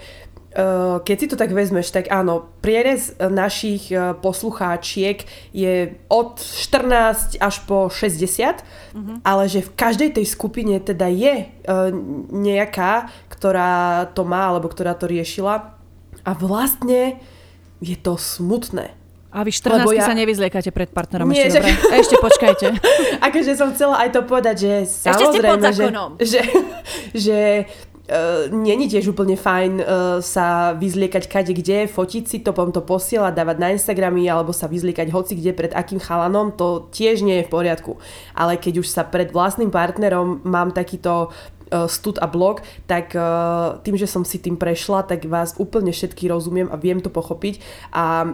uh, keď si to tak vezmeš, tak áno, prierez našich uh, poslucháčiek je od 14 až po 60, mm-hmm. ale že v každej tej skupine teda je uh, nejaká, ktorá to má, alebo ktorá to riešila. A vlastne je to smutné. A vy 14 Lebo ja... sa nevyzliekate pred partnerom Nie, ešte, že- dobre? Ešte počkajte. (laughs) Akože som chcela aj to povedať, že ste pod samozrejme, že, zákonom. (laughs) že, že uh, není tiež úplne fajn uh, sa vyzliekať kade kde, fotiť si to, potom to posielať, dávať na Instagramy alebo sa vyzliekať hoci kde pred akým chalanom, to tiež nie je v poriadku. Ale keď už sa pred vlastným partnerom mám takýto uh, stud a blog, tak uh, tým, že som si tým prešla, tak vás úplne všetky rozumiem a viem to pochopiť a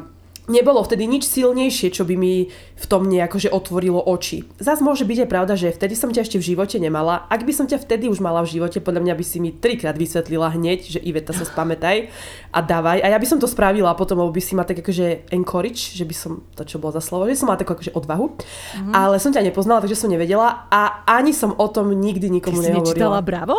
nebolo vtedy nič silnejšie, čo by mi v tom nejako že otvorilo oči. Zas môže byť aj pravda, že vtedy som ťa ešte v živote nemala. Ak by som ťa vtedy už mala v živote, podľa mňa by si mi trikrát vysvetlila hneď, že Iveta sa spamätaj a dávaj. A ja by som to spravila a potom lebo by si ma tak akože encourage, že by som, to čo bolo za slovo, že som mala takú akože odvahu. Mm-hmm. Ale som ťa nepoznala, takže som nevedela a ani som o tom nikdy Ty nikomu si nečítala nehovorila. Bravo?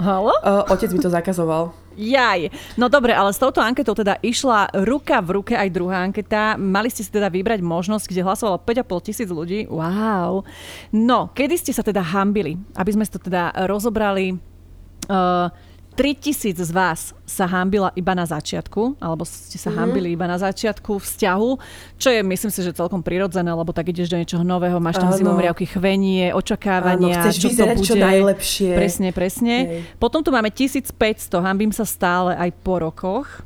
Halo? Uh, otec mi to zakazoval. Jaj. No dobre, ale s touto anketou teda išla ruka v ruke aj druhá anketa. Mali ste si teda vybrať možnosť, kde hlasovalo 5,5 tisíc ľudí. Wow. No, kedy ste sa teda hambili? Aby sme to teda rozobrali. Uh, 3 tisíc z vás sa hambila iba na začiatku, alebo ste sa Mhm. hambili iba na začiatku vzťahu, čo je myslím si, že celkom prirodzené, lebo tak ideš do niečoho nového, máš tam zimomriavky, chvenie, očakávania, Áno, chceš čo vyzerať to bude. čo najlepšie. Presne, presne. Hej. Potom tu máme 1500, hambím sa stále aj po rokoch.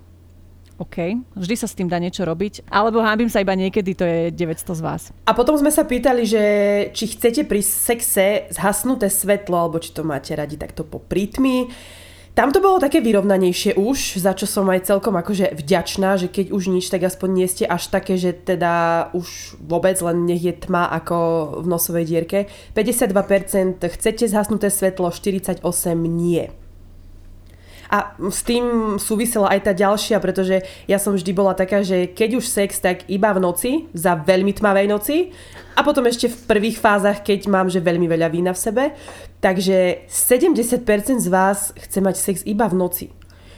OK, vždy sa s tým dá niečo robiť. Alebo hambím sa iba niekedy, to je 900 z vás. A potom sme sa pýtali, že či chcete pri sexe zhasnuté svetlo, alebo či to máte radi takto po prítmi. Tam to bolo také vyrovnanejšie už, za čo som aj celkom akože vďačná, že keď už nič, tak aspoň nie ste až také, že teda už vôbec len nech je tma ako v nosovej dierke. 52% chcete zhasnuté svetlo, 48% nie. A s tým súvisela aj tá ďalšia, pretože ja som vždy bola taká, že keď už sex, tak iba v noci, za veľmi tmavej noci a potom ešte v prvých fázach, keď mám že veľmi veľa vína v sebe. Takže 70% z vás chce mať sex iba v noci.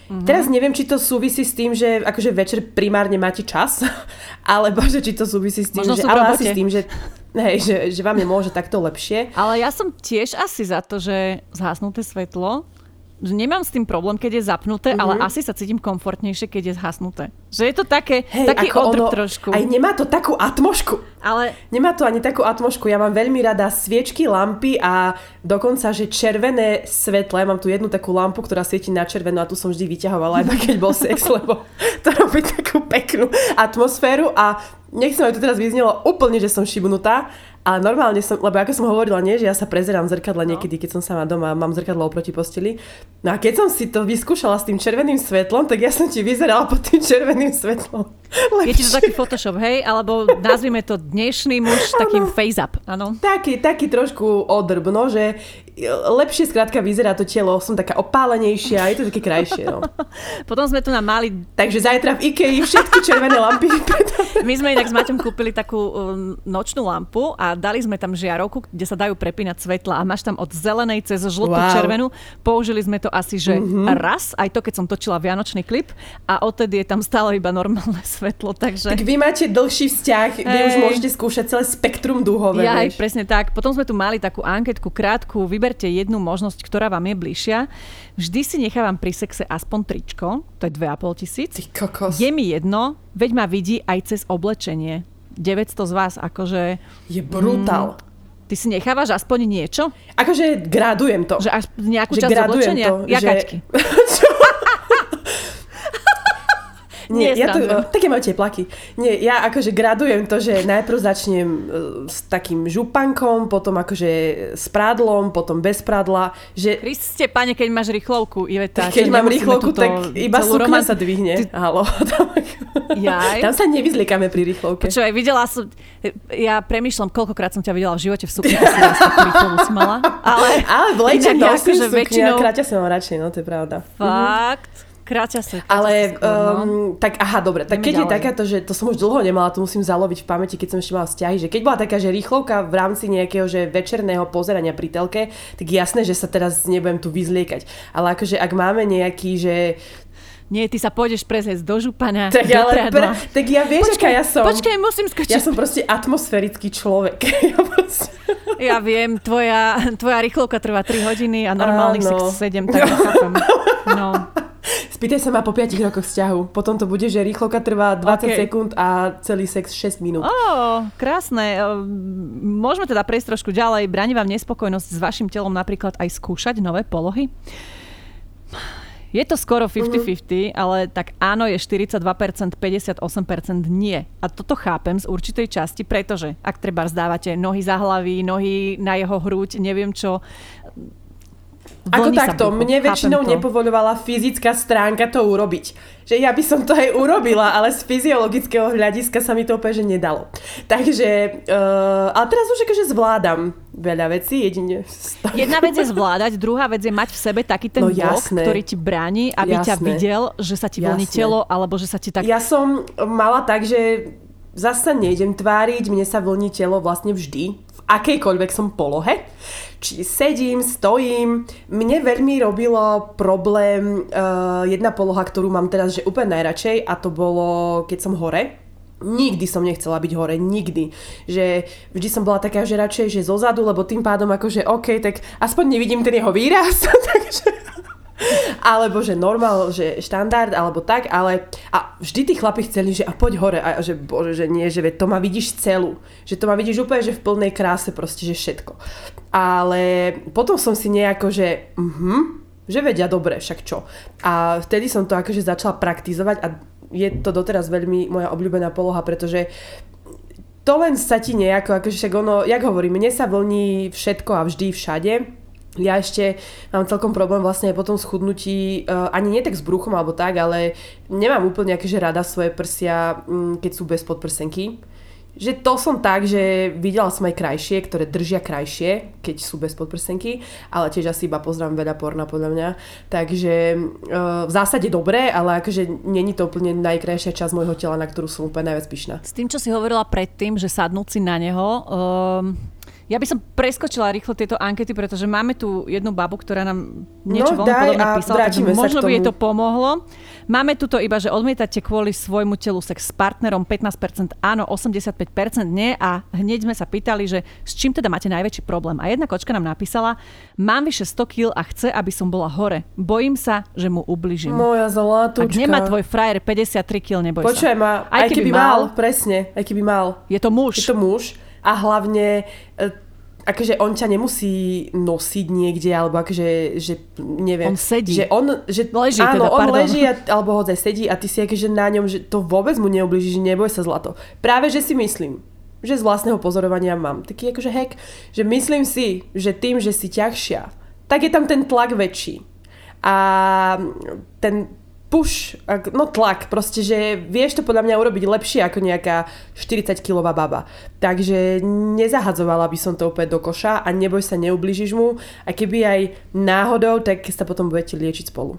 Mm-hmm. Teraz neviem, či to súvisí s tým, že akože večer primárne máte čas, (laughs) alebo že či to súvisí s tým, Možno že, ale asi s tým, že, hej, že, že vám je môže takto lepšie. Ale ja som tiež asi za to, že zhasnuté svetlo, nemám s tým problém, keď je zapnuté, mm-hmm. ale asi sa cítim komfortnejšie, keď je zhasnuté. Že je to také, hey, taký odrb trošku. Aj nemá to takú atmošku. Ale... Nemá to ani takú atmošku. Ja mám veľmi rada sviečky, lampy a dokonca, že červené svetlo. Ja mám tu jednu takú lampu, ktorá svieti na červeno a tu som vždy vyťahovala, aj keď bol sex, (laughs) lebo to robí takú peknú atmosféru a nechcem, aby to teraz vyznelo úplne, že som šibnutá, a normálne som, lebo ako som hovorila, nie, že ja sa prezerám v zrkadle no. niekedy, keď som sama doma, mám zrkadlo oproti posteli. No a keď som si to vyskúšala s tým červeným svetlom, tak ja som ti vyzerala pod tým červeným svetlom. Lepšie. (laughs) Je ti to taký Photoshop, hej? Alebo nazvime to dnešný muž takým face-up, áno? Taký, taký trošku odrb, no, že lepšie skrátka vyzerá to telo, som taká opálenejšia, je to také krajšie. No. (laughs) Potom sme tu na mali... Takže zajtra v Ikei všetky červené lampy. (laughs) My sme inak s Maťom kúpili takú um, nočnú lampu a dali sme tam žiarovku, kde sa dajú prepínať svetla a máš tam od zelenej cez žltú wow. červenú. Použili sme to asi, že mm-hmm. raz, aj to, keď som točila vianočný klip a odtedy je tam stále iba normálne (laughs) svetlo. Takže... Tak vy máte dlhší vzťah, kde už môžete skúšať celé spektrum dúhové. Ja, aj presne tak. Potom sme tu mali takú anketku krátku, vyber vyberte jednu možnosť, ktorá vám je bližšia. Vždy si nechávam pri sexe aspoň tričko, to je 2,5 tisíc. Je mi jedno, veď ma vidí aj cez oblečenie. 900 z vás, akože... Je brutál. Mm, Ty si nechávaš aspoň niečo? Akože gradujem to. Že až nejakú že časť oblečenia? To, Jakačky. Že... (laughs) Nie, Nie ja to, také majú tie plaky. Nie, ja akože gradujem to, že najprv začnem e, s takým župankom, potom akože s prádlom, potom bez prádla. Že... Kriste, pane, keď máš rýchlovku, Iveta. Keď mám rýchlovku, tak iba sukňa sa dvihne. Ty... Halo. Tam, Jaj. tam sa nevyzliekame pri rýchlovke. Počúvaj, videla som, ja premýšľam, koľkokrát som ťa videla v živote v sukni. si mala. Ale, (laughs) ale v lete nosím akože sukňa, väčšinou... kráťa som radšej, no to je pravda. Fakt? Mhm. Kráťa sa. Ale, skôr, no. um, tak aha, dobre. Tak keď ďalej. je takáto, že to som už dlho nemala, to musím zaloviť v pamäti, keď som ešte mala vzťahy, že keď bola taká, že rýchlovka v rámci nejakého, že večerného pozerania pri telke, tak jasné, že sa teraz nebudem tu vyzliekať. Ale akože ak máme nejaký, že nie, ty sa pôjdeš prezliecť do župana, tak, do ale pre, tak ja vieš, počkaj, ja som. Počkaj, musím skočiť. Ja som proste atmosférický človek. (laughs) ja, proste... ja viem, tvoja, tvoja rýchlovka trvá 3 hodiny a normálny sex 7, tak no. chápem. No. (laughs) Spýtaj sa ma po 5 rokoch vzťahu. Potom to bude, že rýchloka trvá 20 okay. sekúnd a celý sex 6 minút. Ó, oh, krásne. Môžeme teda prejsť trošku ďalej. Bráni vám nespokojnosť s vašim telom napríklad aj skúšať nové polohy? Je to skoro 50-50, uh-huh. ale tak áno je 42%, 58% nie. A toto chápem z určitej časti, pretože ak treba zdávate nohy za hlavy, nohy na jeho hruď, neviem čo, ako takto, mne väčšinou nepovoľovala fyzická stránka to urobiť. Že ja by som to aj urobila, ale z fyziologického hľadiska sa mi to úplne že nedalo. Takže, uh, ale teraz už akože zvládam veľa vecí, jedine... Jedna vec je zvládať, druhá vec je mať v sebe taký ten no, blok, ktorý ti bráni, aby jasné. ťa videl, že sa ti voľní telo, alebo že sa ti tak... Ja som mala tak, že zase nejdem tváriť, mne sa vlní telo vlastne vždy, v akejkoľvek som polohe či sedím, stojím. Mne veľmi robilo problém uh, jedna poloha, ktorú mám teraz, že úplne najradšej a to bolo, keď som hore. Nikdy som nechcela byť hore, nikdy. Že vždy som bola taká, že radšej, že zozadu, lebo tým pádom akože OK, tak aspoň nevidím ten jeho výraz, (laughs) takže alebo že normál, že štandard, alebo tak, ale a vždy tí chlapi chceli, že a poď hore a že bože, že nie, že to ma vidíš celú, že to ma vidíš úplne, že v plnej kráse proste, že všetko. Ale potom som si nejako, že mhm, že vedia dobre, však čo. A vtedy som to akože začala praktizovať a je to doteraz veľmi moja obľúbená poloha, pretože to len sa ti nejako, akože však ono, jak hovorím, mne sa vlní všetko a vždy všade, ja ešte mám celkom problém vlastne aj po tom schudnutí, uh, ani nie tak s bruchom alebo tak, ale nemám úplne akože rada svoje prsia, um, keď sú bez podprsenky. Že to som tak, že videla som aj krajšie, ktoré držia krajšie, keď sú bez podprsenky, ale tiež asi iba poznám veľa porna podľa mňa. Takže uh, v zásade dobré, ale akože není to úplne najkrajšia časť môjho tela, na ktorú som úplne najviac pyšná. S tým, čo si hovorila predtým, že sadnúť na neho, um Ja by som preskočila rýchlo tieto ankety, pretože máme tu jednu babu, ktorá nám niečo No, veľmi podobné písala, takže možno by jej to pomohlo. Máme tu to iba, že odmietate kvôli svojmu telu sex s partnerom 15% áno, 85% nie a hneď sme sa pýtali, že s čím teda máte najväčší problém. A jedna kočka nám napísala, mám vyše 100 kg a chce, aby som bola hore. Bojím sa, že mu ubližím. Moja zlatúčka. Ak nemá tvoj frajer 53 kg, neboj Počúvaj sa. ma, aj, keby, mal, presne, aj keby mal. Je to muž. Je to muž a hlavne e, akože on ťa nemusí nosiť niekde, alebo akože, že neviem. On sedí. Že on, že, Leží áno, teda, on pardon. leží, a, alebo hodzaj sedí a ty si akože na ňom, že to vôbec mu neublíži, že neboj sa zlato. Práve, že si myslím, že z vlastného pozorovania mám taký akože hack, že myslím si, že tým, že si ťažšia, tak je tam ten tlak väčší. A ten push, no tlak, proste, že vieš to podľa mňa urobiť lepšie ako nejaká 40-kilová baba. Takže nezahadzovala by som to úplne do koša a neboj sa, neublížiš mu a keby aj náhodou, tak sa potom budete liečiť spolu.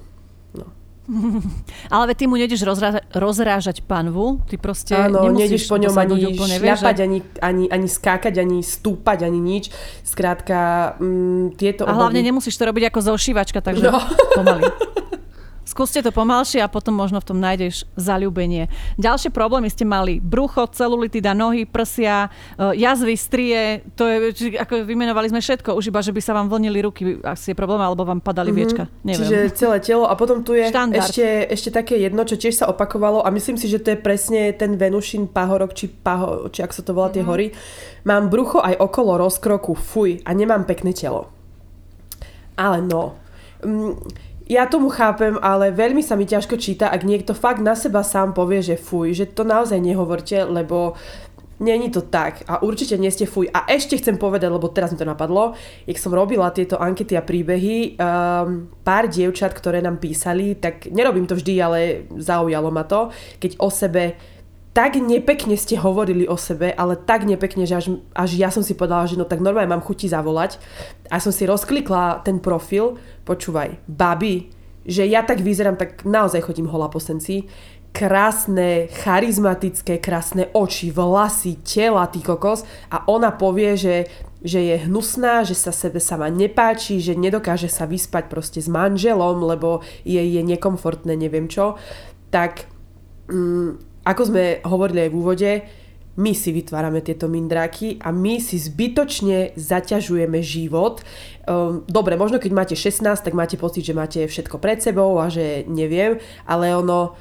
No. (laughs) Ale ty mu nejdeš rozrážať, rozrážať panvu, ty proste Áno, nejdeš po ňom ani úplne, šľapať, ani, ani, ani skákať, ani stúpať, ani nič. Skrátka, mm, tieto A hlavne obavy- nemusíš to robiť ako zošívačka, takže No. pomaly. (laughs) Skúste to pomalšie a potom možno v tom nájdeš zalúbenie. Ďalšie problémy ste mali brucho, celulitida, nohy, prsia, e, jazvy, strie, to je, či, ako vymenovali sme všetko, už iba, že by sa vám vlnili ruky, asi je problém, alebo vám padali viečka. Neviem. Mhm. Čiže celé telo a potom tu je Štandard. ešte, ešte také jedno, čo tiež sa opakovalo a myslím si, že to je presne ten Venušin pahorok, či, paho, či ak sa to volá Mhm. tie hory. Mám brucho aj okolo rozkroku, fuj, a nemám pekné telo. Ale no, mm, ja tomu chápem, ale veľmi sa mi ťažko číta, ak niekto fakt na seba sám povie, že fuj, že to naozaj nehovorte, lebo Není to tak a určite nie ste fuj. A ešte chcem povedať, lebo teraz mi to napadlo, jak som robila tieto ankety a príbehy, um, pár dievčat, ktoré nám písali, tak nerobím to vždy, ale zaujalo ma to, keď o sebe tak nepekne ste hovorili o sebe, ale tak nepekne, že až, až ja som si povedala, že no tak normálne mám chuti zavolať. A som si rozklikla ten profil, počúvaj, baby, že ja tak vyzerám, tak naozaj chodím holá po senci. Krásne, charizmatické, krásne oči, vlasy, tela, ty kokos. A ona povie, že, že je hnusná, že sa sebe sama nepáči, že nedokáže sa vyspať proste s manželom, lebo jej je nekomfortné, neviem čo. Tak mm, ako sme hovorili aj v úvode, my si vytvárame tieto mindráky a my si zbytočne zaťažujeme život. Um, dobre, možno keď máte 16, tak máte pocit, že máte všetko pred sebou a že neviem, ale ono,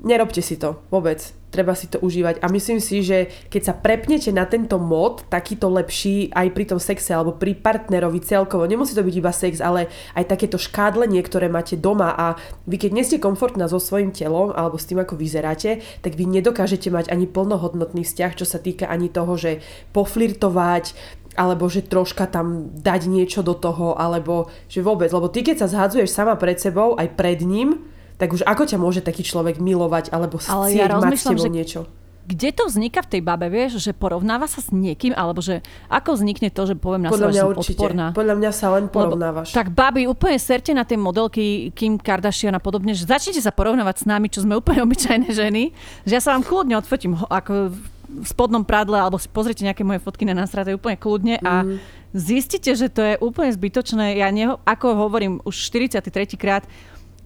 nerobte si to vôbec. Treba si to užívať. A myslím si, že keď sa prepnete na tento mod, takýto lepší aj pri tom sexe alebo pri partnerovi celkovo, nemusí to byť iba sex, ale aj takéto škádlenie, ktoré máte doma a vy keď nie ste komfortná so svojím telom alebo s tým, ako vyzeráte, tak vy nedokážete mať ani plnohodnotný vzťah, čo sa týka ani toho, že poflirtovať, alebo že troška tam dať niečo do toho, alebo že vôbec, lebo ty keď sa zhadzuješ sama pred sebou, aj pred ním, tak už ako ťa môže taký človek milovať, alebo Ale chcieť mať ja s rozmýšľam, tebou že- niečo. Kde to vzniká v tej babe, vieš, že porovnáva sa s niekým, alebo že ako vznikne to, že poviem na Podľa mňa určite. odporná. Podľa mňa sa len Lebo- porovnávaš. Tak babi, úplne serte na tie modelky Kim Kardashian a podobne, že začnite sa porovnávať s nami, čo sme úplne (laughs) obyčajné ženy, že ja sa vám kľudne odfotím ako v spodnom prádle, alebo si pozrite nejaké moje fotky na nástrate úplne kľudne a Mhm. zistíte, že to je úplne zbytočné. Ja neho, ako hovorím už 43. krát,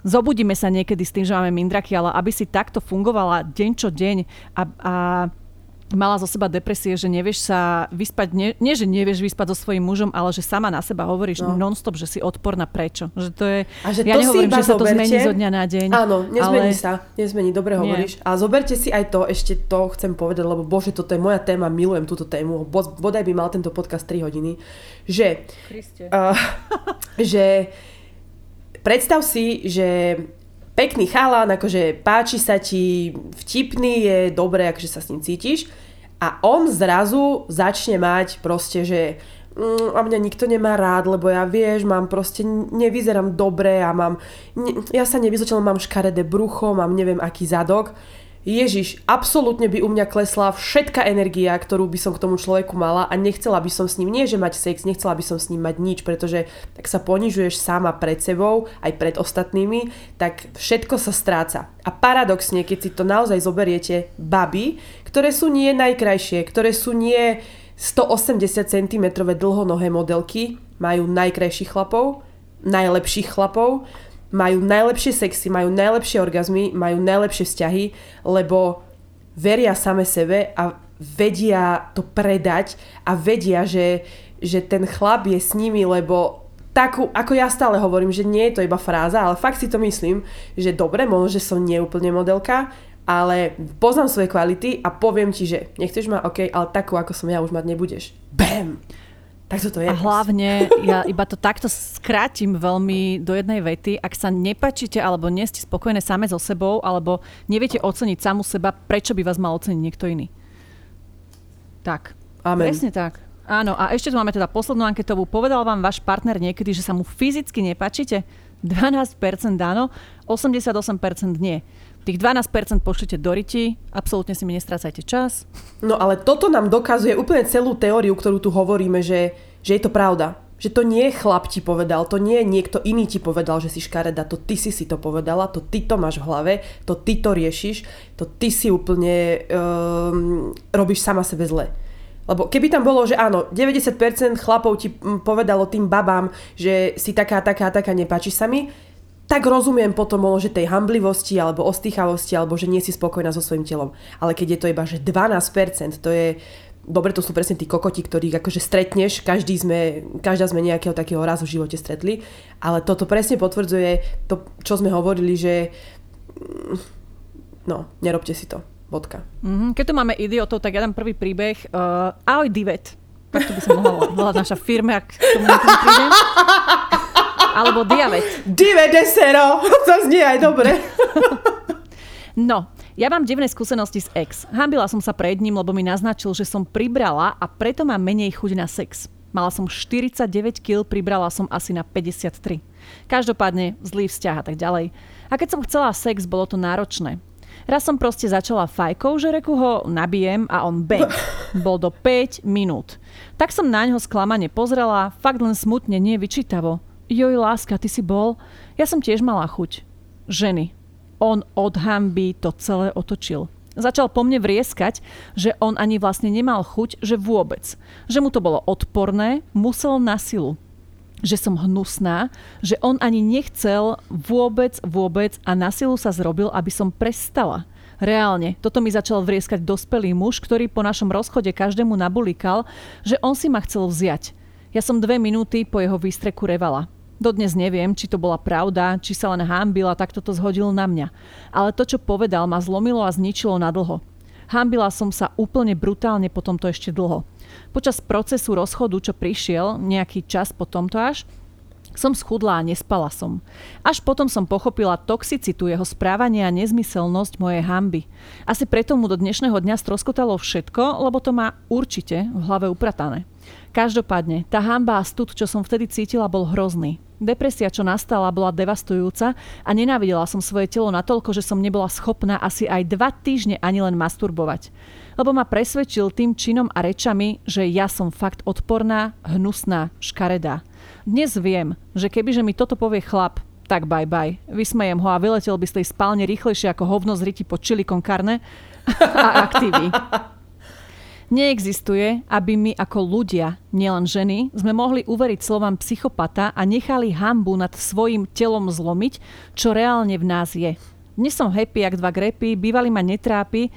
zobudíme sa niekedy s tým, že máme mindraky, ale aby si takto fungovala deň čo deň a, a mala zo seba depresie, že nevieš sa vyspať, nie, nie že nevieš vyspať so svojím mužom, ale že sama na seba hovoríš No. no. non-stop, že si odporná prečo. Že to je, A že ja to nehovorím, že sa to zmení zo dňa na deň. Áno, nezmení ale... sa. Nezmení, dobre Nie. hovoríš. A zoberte si aj to, ešte to chcem povedať, lebo bože, toto je moja téma, milujem túto tému. Bo- Bodaj by mal tento podcast 3 hodiny. Že, Kriste. uh, (laughs) že predstav si, že pekný chalán, akože páči sa ti, vtipný je, dobre, akože sa s ním cítiš a on zrazu začne mať proste, že mm, a mňa nikto nemá rád, lebo ja vieš, mám proste, nevyzerám dobre a mám, ne, ja sa nevyzlečila, mám škaredé brucho, mám neviem aký zadok. Ježiš, absolútne by u mňa klesla všetká energia, ktorú by som k tomu človeku mala a nechcela by som s ním, nie že mať sex, nechcela by som s ním mať nič, pretože tak sa ponižuješ sama pred sebou, aj pred ostatnými, tak všetko sa stráca. A paradoxne, keď si to naozaj zoberiete, baby, ktoré sú nie najkrajšie, ktoré sú nie 180 cm dlhonohé modelky majú najkrajších chlapov, najlepších chlapov, majú najlepšie sexy, majú najlepšie orgazmy, majú najlepšie vzťahy, lebo veria same sebe a vedia to predať a vedia, že, že ten chlap je s nimi, lebo takú, ako ja stále hovorím, že nie je to iba fráza, ale fakt si to myslím, že dobre, možno, že som neúplne modelka, ale poznám svoje kvality a poviem ti, že nechceš ma, OK, ale takú, ako som ja, už mať nebudeš. Bam! Tak to je. A hlavne, ja iba to takto skrátim veľmi do jednej vety. Ak sa nepačíte alebo nie ste spokojné same so sebou alebo neviete oceniť samu seba, prečo by vás mal oceniť niekto iný? Tak. Amen. Presne tak. Áno, a ešte tu máme teda poslednú anketovú. Povedal vám váš partner niekedy, že sa mu fyzicky nepačíte? 12% áno, 88% nie. Tých 12% pošlite do riti, absolútne si mi nestrácajte čas. No ale toto nám dokazuje úplne celú teóriu, ktorú tu hovoríme, že, že je to pravda. Že to nie chlap ti povedal, to nie niekto iný ti povedal, že si škareda, to ty si si to povedala, to ty to máš v hlave, to ty to riešiš, to ty si úplne um, robíš sama sebe zle. Lebo keby tam bolo, že áno, 90% chlapov ti povedalo tým babám, že si taká, taká, taká, nepáči sa mi, tak rozumiem potom že tej hamblivosti alebo ostýchavosti alebo že nie si spokojná so svojím telom. Ale keď je to iba že 12%, to je dobre, to sú presne tí kokoti, ktorých akože stretneš, každý sme, každá sme nejakého takého razu v živote stretli, ale toto presne potvrdzuje to, čo sme hovorili, že mm, no, nerobte si to. Bodka. Mm-hmm. Keď tu máme idiotov, tak ja dám prvý príbeh. Uh, ahoj Divet. Tak to by som mohla volať naša firma, ak tomu. (laughs) Alebo diavet. Dive desero, to (laughs) znie aj dobre. (laughs) No, ja mám divné skúsenosti s ex. Hambila som sa pred ním, lebo mi naznačil, že som pribrala a preto mám menej chuť na sex. Mala som 49 kg, pribrala som asi na 53. Každopádne zlý vzťah a tak ďalej. A keď som chcela sex, bolo to náročné. Raz som proste začala fajkou, že reku ho nabijem a on bang. Bol do 5 minút. Tak som na ňo sklamane pozrela, fakt len smutne, nie vyčítavo. Joj, láska, ty si bol? Ja som tiež mala chuť. Ženy. On od hamby to celé otočil. Začal po mne vrieskať, že on ani vlastne nemal chuť, že vôbec. Že mu to bolo odporné, musel na silu. Že som hnusná, že on ani nechcel vôbec, vôbec a na silu sa zrobil, aby som prestala. Reálne, toto mi začal vrieskať dospelý muž, ktorý po našom rozchode každému nabulikal, že on si ma chcel vziať. Ja som dve minúty po jeho výstreku revala. Dodnes neviem, či to bola pravda, či sa len hámbil a takto to zhodil na mňa. Ale to, čo povedal, ma zlomilo a zničilo na dlho. Hámbila som sa úplne brutálne po tomto ešte dlho. Počas procesu rozchodu, čo prišiel, nejaký čas po tomto až, som schudla a nespala som. Až potom som pochopila toxicitu jeho správania a nezmyselnosť mojej hamby. Asi preto mu do dnešného dňa stroskotalo všetko, lebo to má určite v hlave upratané. Každopádne, tá hamba a stud, čo som vtedy cítila, bol hrozný. Depresia, čo nastala, bola devastujúca a nenávidela som svoje telo natoľko, že som nebola schopná asi aj dva týždne ani len masturbovať. Lebo ma presvedčil tým činom a rečami, že ja som fakt odporná, hnusná, škaredá. Dnes viem, že kebyže mi toto povie chlap, tak bye bye. Vysmejem ho a vyletel by z tej spálne rýchlejšie ako hovno z riti po čili con carne a aktívi. (laughs) Neexistuje, aby my ako ľudia, nielen ženy, sme mohli uveriť slovám psychopata a nechali hambu nad svojim telom zlomiť, čo reálne v nás je. Dnes som happy jak dva grepy, bývali ma netrápi.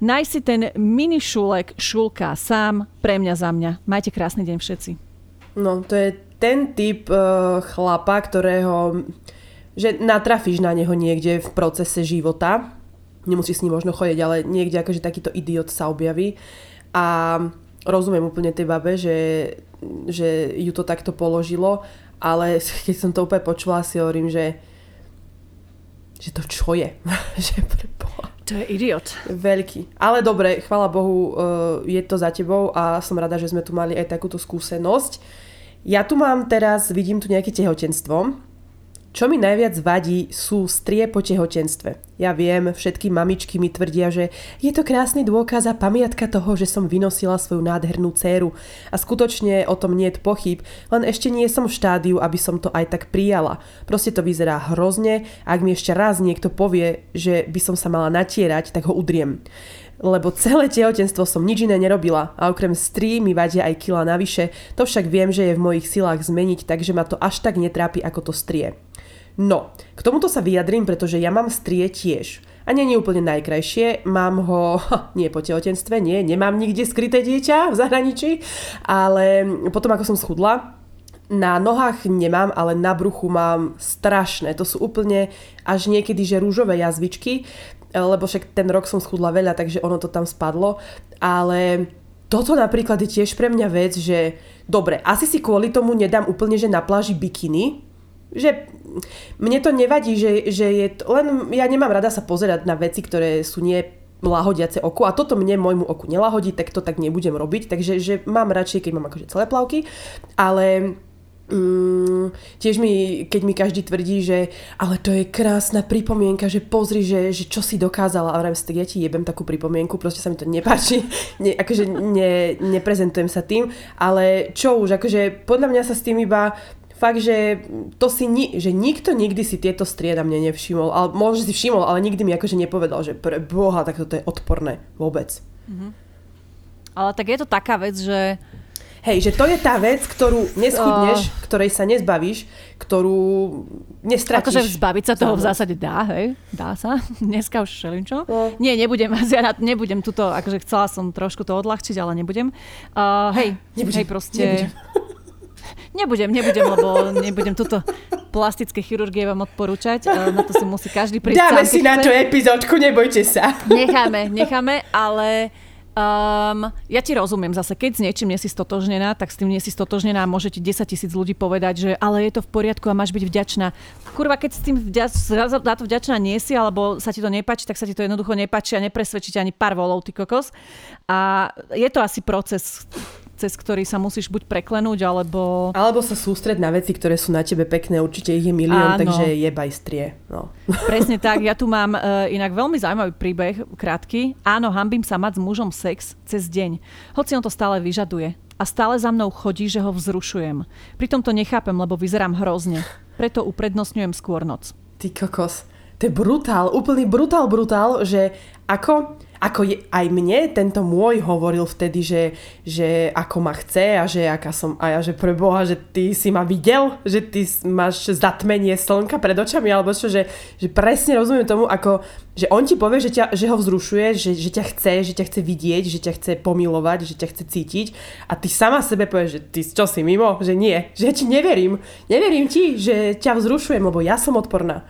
Naj si ten mini šulek šulka sám, pre mňa za mňa. Majte krásny deň všetci. No, to je ten typ uh, chlapa, ktorého že natrafíš na neho niekde v procese života. Nemusíš s ním možno chodiť, ale niekde akože takýto idiot sa objaví a rozumiem úplne tej babe, že, že ju to takto položilo, ale (laughs) keď som to úplne počula, si hovorím, že že to čo je? (laughs) že preboha. To je idiot. Veľký. Ale dobre, chvala Bohu, eh, je to za tebou a som rada, že sme tu mali aj takúto skúsenosť. Ja tu mám teraz, vidím tu nejaké tehotenstvo čo mi najviac vadí sú strie po tehotenstve. Ja viem, všetky mamičky mi tvrdia, že je to krásny dôkaz a pamiatka toho, že som vynosila svoju nádhernú dceru. A skutočne o tom nie je pochyb, len ešte nie som v štádiu, aby som to aj tak prijala. Proste to vyzerá hrozne a ak mi ešte raz niekto povie, že by som sa mala natierať, tak ho udriem. lebo celé tehotenstvo som nič iné nerobila a okrem strí mi vadia aj kila navyše, to však viem, že je v mojich silách zmeniť, takže ma to až tak netrápi ako to strie. No, k tomuto sa vyjadrím, pretože ja mám strie tiež. A nie je úplne najkrajšie, mám ho, nie po tehotenstve, nie, nemám nikde skryté dieťa v zahraničí, ale potom ako som schudla, na nohách nemám, ale na bruchu mám strašné. To sú úplne až niekedy, že rúžové jazvičky lebo však ten rok som schudla veľa, takže ono to tam spadlo. Ale toto napríklad je tiež pre mňa vec, že dobre, asi si kvôli tomu nedám úplne, že na pláži bikiny, že mne to nevadí, že, že je to, len ja nemám rada sa pozerať na veci, ktoré sú nie lahodiace oku. A toto mne môjmu oku nelahodí, tak to tak nebudem robiť, takže že mám radšej, keď mám akože celé plavky, ale Mm, tiež mi, keď mi každý tvrdí, že ale to je krásna pripomienka, že pozri, že, že čo si dokázala. A vrajím si, tak ja ti jebem takú pripomienku, proste sa mi to nepáči, (laughs) ne, akože ne, neprezentujem sa tým, ale čo už, akože podľa mňa sa s tým iba fakt, že to si ni, že nikto nikdy si tieto strieda mne nevšimol, ale možno si všimol, ale nikdy mi akože nepovedal, že pre boha, tak toto je odporné vôbec. Mm-hmm. Ale tak je to taká vec, že Hej, že to je tá vec, ktorú neschudneš, uh, ktorej sa nezbavíš, ktorú nestratíš. Akože zbaviť sa toho v zásade dá, hej? Dá sa. (laughs) Dneska už šelinčo. Uh. Nie, nebudem, (laughs) ja nebudem tuto, akože chcela som trošku to odľahčiť, ale nebudem. Uh, hej, nebudem, hej, proste... Nebudem. Nebudem, nebudem, lebo nebudem túto plastické chirurgie vám odporúčať. Na to si musí každý prísť Dáme sám, si na tú epizódku, nebojte sa. Necháme, necháme, ale Um, ja ti rozumiem zase, keď s niečím nie si stotožnená, tak s tým nie si stotožnená a môže ti 10 tisíc ľudí povedať, že ale je to v poriadku a máš byť vďačná. Kurva, keď s tým vďač, za to vďačná nie si, alebo sa ti to nepáči, tak sa ti to jednoducho nepáči a nepresvedčíte ani pár volov, ty kokos. A je to asi proces, cez ktorý sa musíš buď preklenúť, alebo... Alebo sa sústreť na veci, ktoré sú na tebe pekné, určite ich je milión, Áno. takže jebaj strie. No. (laughs) Presne tak, ja tu mám uh, inak veľmi zaujímavý príbeh, krátky. Áno, hambím sa mať s mužom sex cez deň, hoci on to stále vyžaduje. A stále za mnou chodí, že ho vzrušujem. Pritom to nechápem, lebo vyzerám hrozne. Preto uprednostňujem skôr noc. Ty kokos. To je brutál, úplný brutál, brutál, že ako ako je, aj mne tento môj hovoril vtedy, že, že ako ma chce a že aká som, a ja, že pre Boha, že ty si ma videl, že ty máš zatmenie slnka pred očami, alebo čo, že, že presne rozumiem tomu, ako, že on ti povie, že, ťa, že ho vzrušuje, že, že ťa chce, že ťa chce vidieť, že ťa chce pomilovať, že ťa chce cítiť. A ty sama sebe povieš, že ty čo si mimo, že nie, že ja ti neverím, neverím ti, že ťa vzrušujem, lebo ja som odporná.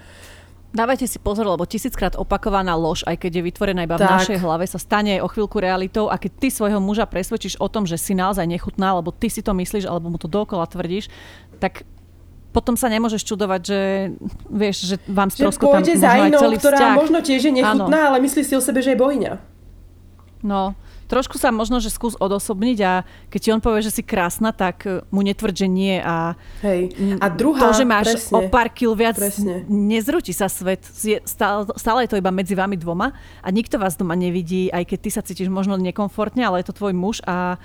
Dávajte si pozor, lebo tisíckrát opakovaná lož, aj keď je vytvorená iba v tak. našej hlave, sa stane o chvíľku realitou a keď ty svojho muža presvedčíš o tom, že si naozaj nechutná, alebo ty si to myslíš, alebo mu to dokola tvrdíš, tak potom sa nemôžeš čudovať, že vieš, že vám stroskotá možno za inou, celý ktorá vzťah. možno tiež je nechutná, Áno. ale myslí si o sebe, že je bohyňa. No, trošku sa možno, že skús odosobniť a keď ti on povie, že si krásna, tak e, mu netvrď, že nie a, Hej. a druhá, to, že máš presne, o pár kil viac, presne. nezrúti sa svet. Stále, stále je to iba medzi vami dvoma a nikto vás doma nevidí, aj keď ty sa cítiš možno nekomfortne, ale je to tvoj muž a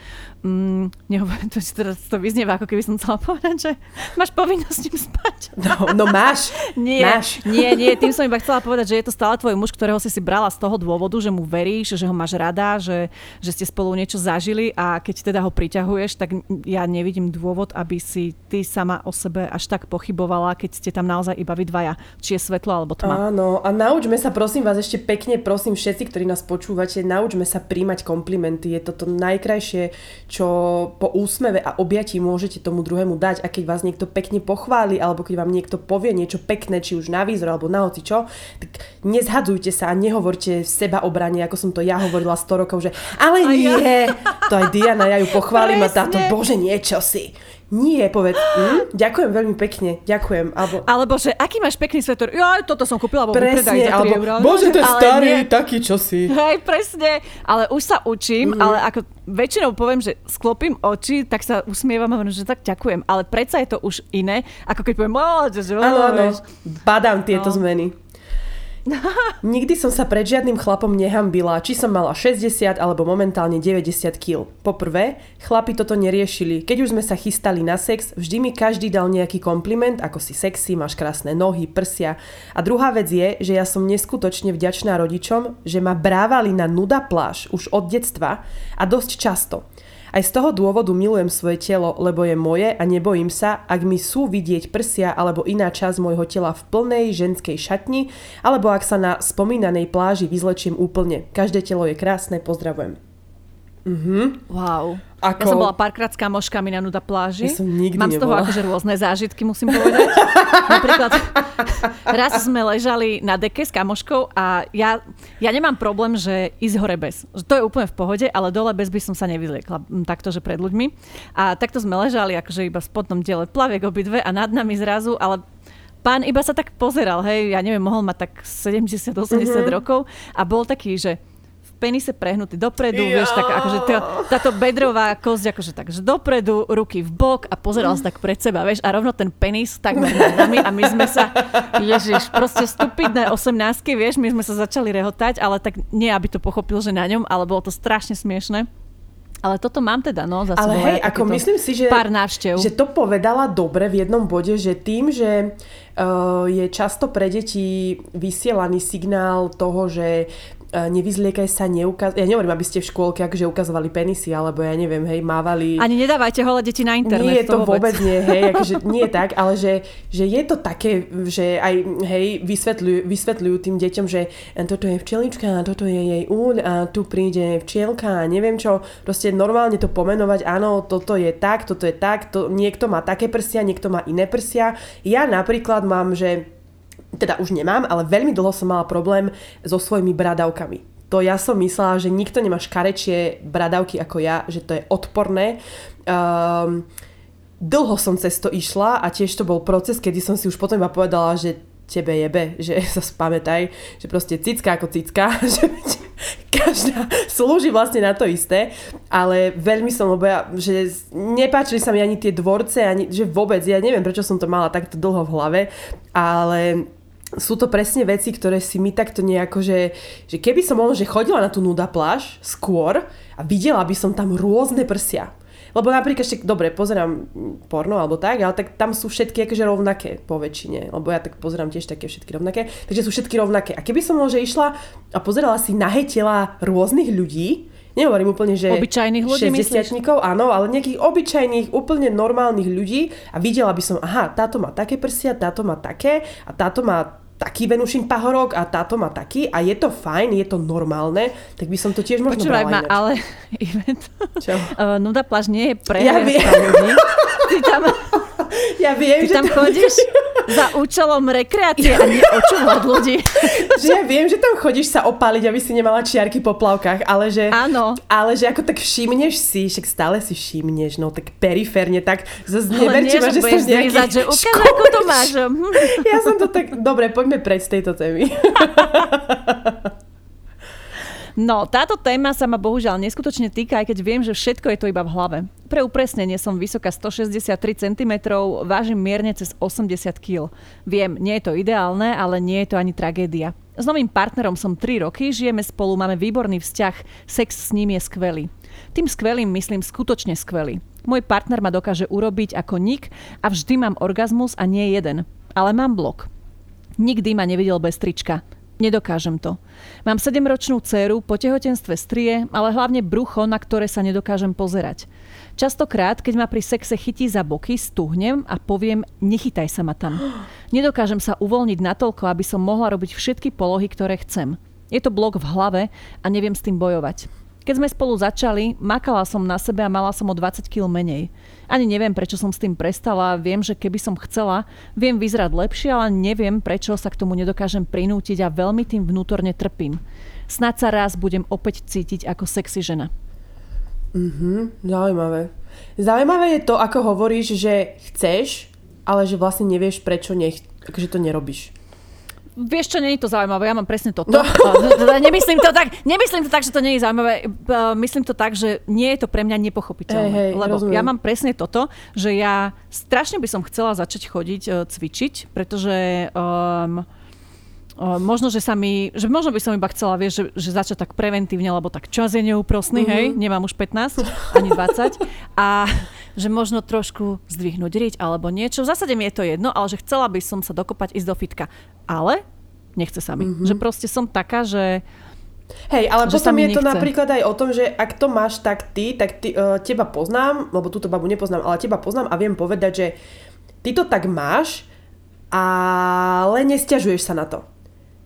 mm, nehovorím, to, teraz to vyznieva, ako keby som chcela povedať, že máš povinnosť s ním spať. No, no máš. (laughs) nie, máš. nie, nie, tým som iba chcela povedať, že je to stále tvoj muž, ktorého si si brala z toho dôvodu, že mu veríš, že ho máš rada, že, že ste spolu niečo zažili a keď teda ho priťahuješ, tak ja nevidím dôvod, aby si ty sama o sebe až tak pochybovala, keď ste tam naozaj iba vy dvaja, či je svetlo alebo tma. Áno, a naučme sa prosím vás ešte pekne, prosím všetci, ktorí nás počúvate, naučme sa príjmať komplimenty. Je to to najkrajšie, čo po úsmeve a objatí môžete tomu druhému dať. A keď vás niekto pekne pochváli, alebo keď vám niekto povie niečo pekné, či už na výzor alebo na hoci čo, tak nezhadzujte sa a nehovorte seba obrane, ako som to ja hovorila 100 rokov, že ale nie, to aj Diana, ja ju pochválim Presne. a táto, bože, niečo si. Nie, povedz, hm? ďakujem veľmi pekne, ďakujem. Alebo, alebo že, aký máš pekný svetor? Ja, toto som kúpila vo presne, za 3 alebo, eurá. Bože, to je starý, nie. taký čosi. Hej, presne, ale už sa učím, mm. ale ako väčšinou poviem, že sklopím oči, tak sa usmievam a hovorím, že tak ďakujem, ale predsa je to už iné, ako keď poviem, že áno, áno, badám tieto no. zmeny. (laughs) Nikdy som sa pred žiadnym chlapom nehambila, či som mala 60 alebo momentálne 90 kg. Poprvé, chlapi toto neriešili. Keď už sme sa chystali na sex, vždy mi každý dal nejaký kompliment, ako si sexy, máš krásne nohy, prsia. A druhá vec je, že ja som neskutočne vďačná rodičom, že ma brávali na nuda pláž už od detstva a dosť často. Aj z toho dôvodu milujem svoje telo, lebo je moje a nebojím sa, ak mi sú vidieť prsia alebo iná časť môjho tela v plnej ženskej šatni, alebo ak sa na spomínanej pláži vyzlečiem úplne. Každé telo je krásne, pozdravujem. Mhm. Wow. Ako... Ja som bola párkrát s kamoškami na nuda pláži. Ja som nikdy Mám z toho nebola. akože rôzne zážitky, musím povedať. (laughs) Napríklad raz sme ležali na deke s kamoškou a ja, ja nemám problém, že ísť hore bez. Že to je úplne v pohode, ale dole bez by som sa nevyliekla takto, že pred ľuďmi. A takto sme ležali akože iba v spodnom diele plaviek obidve a nad nami zrazu, ale pán iba sa tak pozeral, hej, ja neviem, mohol mať tak 70-80 mm-hmm. rokov a bol taký, že penise prehnutý dopredu, ja. vieš, tak akože tá, táto bedrová kosť, akože tak, že dopredu, ruky v bok a pozeral sa tak pred seba, vieš, a rovno ten penis tak nad nami a my sme sa, ježiš, proste stupidné 18 vieš, my sme sa začali rehotať, ale tak nie, aby to pochopil, že na ňom, ale bolo to strašne smiešne. Ale toto mám teda, no, za Ale hej, ako myslím si, že, pár návštev. že to povedala dobre v jednom bode, že tým, že uh, je často pre deti vysielaný signál toho, že nevyzliekaj sa, neukaz... Ja nehovorím, aby ste v škôlke akože ukazovali penisy, alebo ja neviem, hej, mávali... Ani nedávajte holé deti na internet. Nie je to, vôbec. vôbec nie, (laughs) hej, akože nie je tak, ale že, že je to také, že aj, hej, vysvetľujú, vysvetľujú tým deťom, že toto je včelička, toto je jej úľ a tu príde včielka a neviem čo. Proste normálne to pomenovať, áno, toto je tak, toto je tak, to, niekto má také prsia, niekto má iné prsia. Ja napríklad mám, že teda už nemám, ale veľmi dlho som mala problém so svojimi bradavkami. To ja som myslela, že nikto nemá škarečie bradavky ako ja, že to je odporné. Um, dlho som cez to išla a tiež to bol proces, kedy som si už potom iba povedala, že tebe jebe, že (laughs) sa spamätaj, že proste cicka ako cicka, (laughs) že každá slúži vlastne na to isté, ale veľmi som, lebo že nepáčili sa mi ani tie dvorce, ani, že vôbec, ja neviem, prečo som to mala takto dlho v hlave, ale sú to presne veci, ktoré si my takto nejako, že, že keby som možno, že chodila na tú nuda pláž skôr a videla by som tam rôzne prsia. Lebo napríklad ešte, dobre, pozerám porno alebo tak, ale tak tam sú všetky akože rovnaké po väčšine. Lebo ja tak pozerám tiež také všetky rovnaké. Takže sú všetky rovnaké. A keby som možno išla a pozerala si nahé tela rôznych ľudí, Nehovorím úplne, že obyčajných ľudí 60 áno, ale nejakých obyčajných, úplne normálnych ľudí a videla by som, aha, táto má také prsia, táto má také a táto má taký Venušin pahorok a táto má taký a je to fajn, je to normálne, tak by som to tiež možno Počúvaj brala ma, ináč. ale (laughs) event. Čo? Uh, nuda pláž nie je pre Ja viem. ľudí. Ty tam, (laughs) Ja viem, ty že tam chodíš (laughs) za účelom rekreácie a nie očúvať ľudí. že ja viem, že tam chodíš sa opáliť, aby si nemala čiarky po plavkách, ale že, Áno. ale že ako tak všimneš si, však stále si všimneš, no tak periférne, tak zase nie, ma, že že som nejaký zvízať, že ukáž, ako to máš. Ja som to tak, dobre, poďme preč z tejto témy. (laughs) No, táto téma sa ma bohužiaľ neskutočne týka, aj keď viem, že všetko je to iba v hlave. Pre upresnenie som vysoká 163 cm, vážim mierne cez 80 kg. Viem, nie je to ideálne, ale nie je to ani tragédia. S novým partnerom som 3 roky, žijeme spolu, máme výborný vzťah, sex s ním je skvelý. Tým skvelým myslím skutočne skvelý. Môj partner ma dokáže urobiť ako nik a vždy mám orgazmus a nie jeden. Ale mám blok. Nikdy ma nevidel bez trička. Nedokážem to. Mám 7-ročnú dceru, po tehotenstve strie, ale hlavne brucho, na ktoré sa nedokážem pozerať. Častokrát, keď ma pri sexe chytí za boky, stuhnem a poviem, nechytaj sa ma tam. Nedokážem sa uvoľniť natoľko, aby som mohla robiť všetky polohy, ktoré chcem. Je to blok v hlave a neviem s tým bojovať. Keď sme spolu začali, makala som na sebe a mala som o 20 kg menej. Ani neviem, prečo som s tým prestala, viem, že keby som chcela, viem vyzerať lepšie, ale neviem, prečo sa k tomu nedokážem prinútiť a veľmi tým vnútorne trpím. Snad sa raz budem opäť cítiť ako sexy žena. Mhm, zaujímavé. Zaujímavé je to, ako hovoríš, že chceš, ale že vlastne nevieš, prečo nech, akože to nerobíš. Vieš čo, je to zaujímavé, ja mám presne toto. (laughs) No. Teda nemyslím to tak, nemyslím to tak, že to nie je zaujímavé, uh, myslím to tak, že nie je to pre mňa nepochopiteľné. Hej, hej, lebo rozumiem. ja mám presne toto, že ja strašne by som chcela začať chodiť, uh, cvičiť, pretože um, možno, že sa mi, že možno by som iba chcela, vieš, že, že začať tak preventívne, lebo tak čas je neúprosný, mm-hmm. hej, nemám už 15, ani 20. A že možno trošku zdvihnúť riť alebo niečo. V zásade mi je to jedno, ale že chcela by som sa dokopať ísť do fitka. Ale nechce sa mi. Mm-hmm. Že proste som taká, že Hej, ale že potom je to napríklad aj o tom, že ak to máš tak ty, tak ty, uh, teba poznám, lebo túto babu nepoznám, ale teba poznám a viem povedať, že ty to tak máš, ale nestiažuješ sa na to.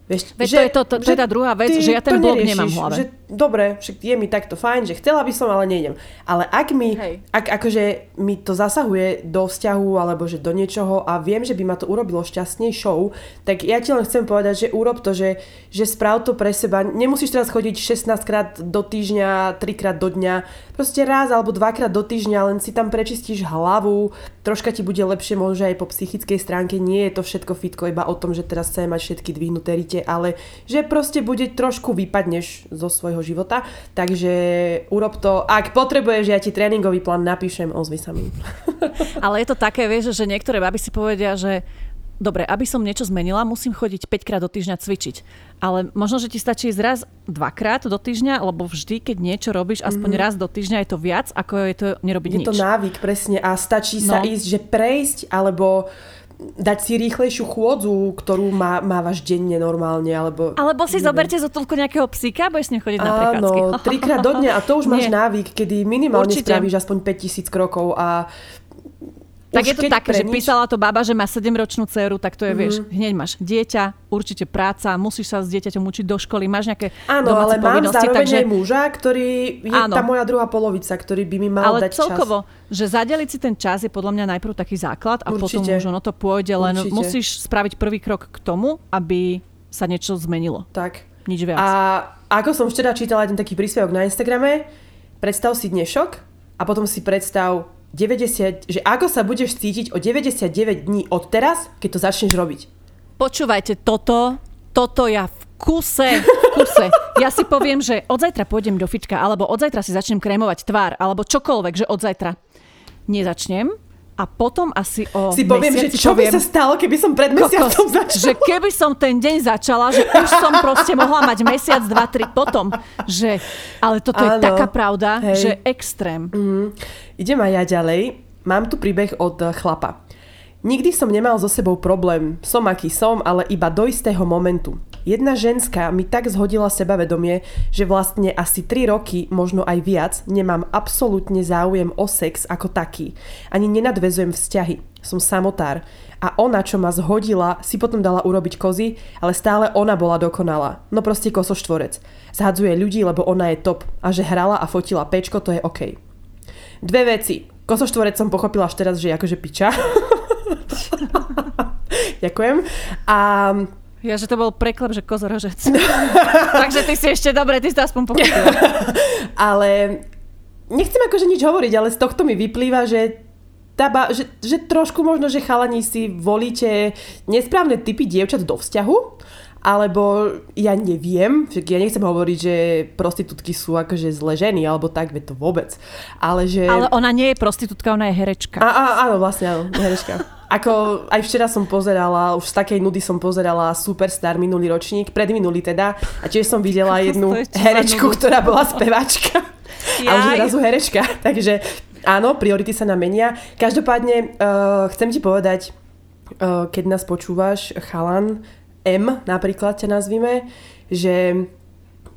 Vieš, Veď že, to je to, to, to je tá druhá vec, že ja ten blog neriešiš, nemám v hlave. Že, dobre, však je mi takto fajn, že chcela by som, ale nejdem. Ale ak mi, Hej. ak akože mi to zasahuje do vzťahu alebo že do niečoho a viem, že by ma to urobilo šťastnejšou, tak ja ti len chcem povedať, že urob to, že, že správ to pre seba. Nemusíš teraz chodiť 16 krát do týždňa, 3 krát do dňa. Proste raz alebo dvakrát do týždňa, len si tam prečistíš hlavu, troška ti bude lepšie možno aj po psychickej stránke. Nie je to všetko fitko iba o tom, že teraz chcem mať všetky dvihnuté rite, ale že proste bude trošku vypadneš zo svojho života. Takže urob to. Ak potrebuješ, ja ti tréningový plán napíšem, ozvi sa mi. (laughs) ale je to také, vieš, že niektoré baby si povedia, že dobre, aby som niečo zmenila, musím chodiť 5 krát do týždňa cvičiť. Ale možno, že ti stačí ísť raz, dvakrát do týždňa, lebo vždy, keď niečo robíš, aspoň mm. raz do týždňa je to viac, ako je to nerobiť je nič. Je to návyk, presne. A stačí no. sa ísť, že prejsť, alebo dať si rýchlejšiu chôdzu, ktorú má, mávaš denne normálne, alebo... Alebo si neviem. zoberte zo toľko nejakého psíka, budeš s ním chodiť na prechádzky. Áno, (laughs) trikrát do dňa a to už máš návyk, kedy minimálne Určite. spravíš aspoň 5000 krokov a tak je to také, že písala to baba, že má 7-ročnú dceru, tak to je, mm-hmm. vieš, hneď máš dieťa, určite práca, musíš sa s dieťaťom učiť do školy, máš nejaké Áno, ale mám zároveň takže... aj muža, ktorý je áno. tá moja druhá polovica, ktorý by mi mal ale dať celkovo, čas. že zadeliť si ten čas je podľa mňa najprv taký základ a určite. potom už ono to pôjde, len určite. musíš spraviť prvý krok k tomu, aby sa niečo zmenilo. Tak. Nič viac. A ako som včera čítala jeden taký príspevok na Instagrame, predstav si dnešok a potom si predstav 90, že ako sa budeš cítiť o 99 dní od teraz, keď to začneš robiť. Počúvajte, toto, toto ja v kuse, v kuse. Ja si poviem, že od zajtra pôjdem do fička, alebo od zajtra si začnem krémovať tvár, alebo čokoľvek, že od zajtra. Nezačnem, a potom asi o Si poviem, že čo poviem, by sa stalo, keby som pred mesiacom začala. Že keby som ten deň začala, že už som proste mohla mať mesiac, dva, tri potom. Že, ale toto Áno, je taká pravda, hej. že extrém. Mm. Idem aj ja ďalej. Mám tu príbeh od chlapa. Nikdy som nemal so sebou problém. Som aký som, ale iba do istého momentu. Jedna ženská mi tak zhodila sebavedomie, že vlastne asi 3 roky, možno aj viac, nemám absolútne záujem o sex ako taký. Ani nenadvezujem vzťahy. Som samotár. A ona, čo ma zhodila, si potom dala urobiť kozy, ale stále ona bola dokonalá. No proste kosoštvorec. Zhadzuje ľudí, lebo ona je top. A že hrala a fotila pečko, to je OK. Dve veci. Kosoštvorec som pochopila až teraz, že je akože piča. (laughs) Ďakujem. A ja, že to bol preklep, že kozorožec. (laughs) Takže ty si ešte dobre, ty si to aspoň pochopila. (laughs) ale nechcem akože nič hovoriť, ale z tohto mi vyplýva, že ba, že, že trošku možno, že chalani si volíte nesprávne typy dievčat do vzťahu, alebo ja neviem, ja nechcem hovoriť, že prostitútky sú akože zle ženy, alebo tak, to vôbec. Ale že... Ale ona nie je prostitútka, ona je herečka. A, a, áno, vlastne áno, herečka. Ako aj včera som pozerala, už z takej nudy som pozerala Superstar minulý ročník, predminulý teda, a tiež som videla jednu herečku, ktorá bola spevačka. Jaj. A už zrazu herečka. Takže áno, priority sa nám menia. Každopádne uh, chcem ti povedať, uh, keď nás počúvaš, chalan, M napríklad ťa nazvime, že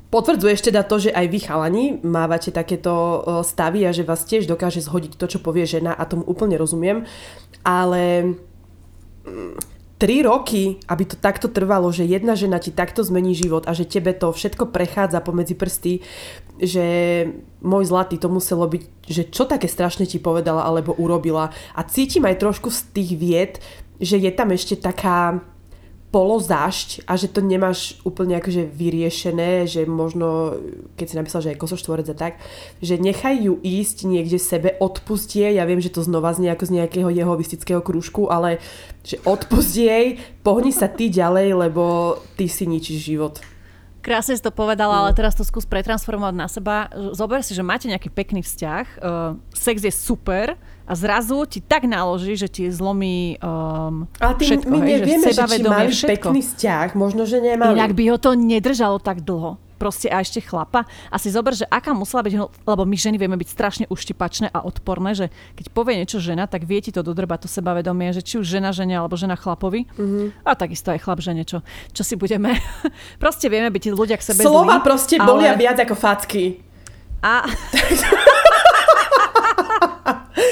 Potvrdzuješ teda to, že aj vy chalani mávate takéto stavy a že vás tiež dokáže zhodiť to, čo povie žena a tomu úplne rozumiem, ale mm, tri roky, aby to takto trvalo, že jedna žena ti takto zmení život a že tebe to všetko prechádza pomedzi prsty, že môj zlatý to muselo byť, že čo také strašne ti povedala alebo urobila. A cítim aj trošku z tých vied, že je tam ešte taká polozášť a že to nemáš úplne akože vyriešené, že možno, keď si napísal, že je kosoštvorec a tak, že nechaj ju ísť niekde sebe, odpustie, ja viem, že to znova znie ako z nejakého jehovistického krúžku, ale že odpustie jej, pohni sa ty ďalej, lebo ty si ničíš život. Krásne si to povedala, ale teraz to skús pretransformovať na seba. Zober si, že máte nejaký pekný vzťah, uh, sex je super a zrazu ti tak naloží, že ti zlomí um, Ale ty, všetko. my hej, nevieme, že, že či mali všetko. pekný vzťah, možno, že nemali. Inak by ho to nedržalo tak dlho proste a ešte chlapa. A si zober, že aká musela byť, lebo my ženy vieme byť strašne uštipačné a odporné, že keď povie niečo žena, tak vie ti to dodrbať to sebavedomie, že či už žena žene alebo žena chlapovi. Mm-hmm. A takisto aj chlap žene, čo, čo si budeme. (laughs) proste vieme byť ľudia k sebe Slova zlí, proste ale... bolia viac ako facky. A... (laughs)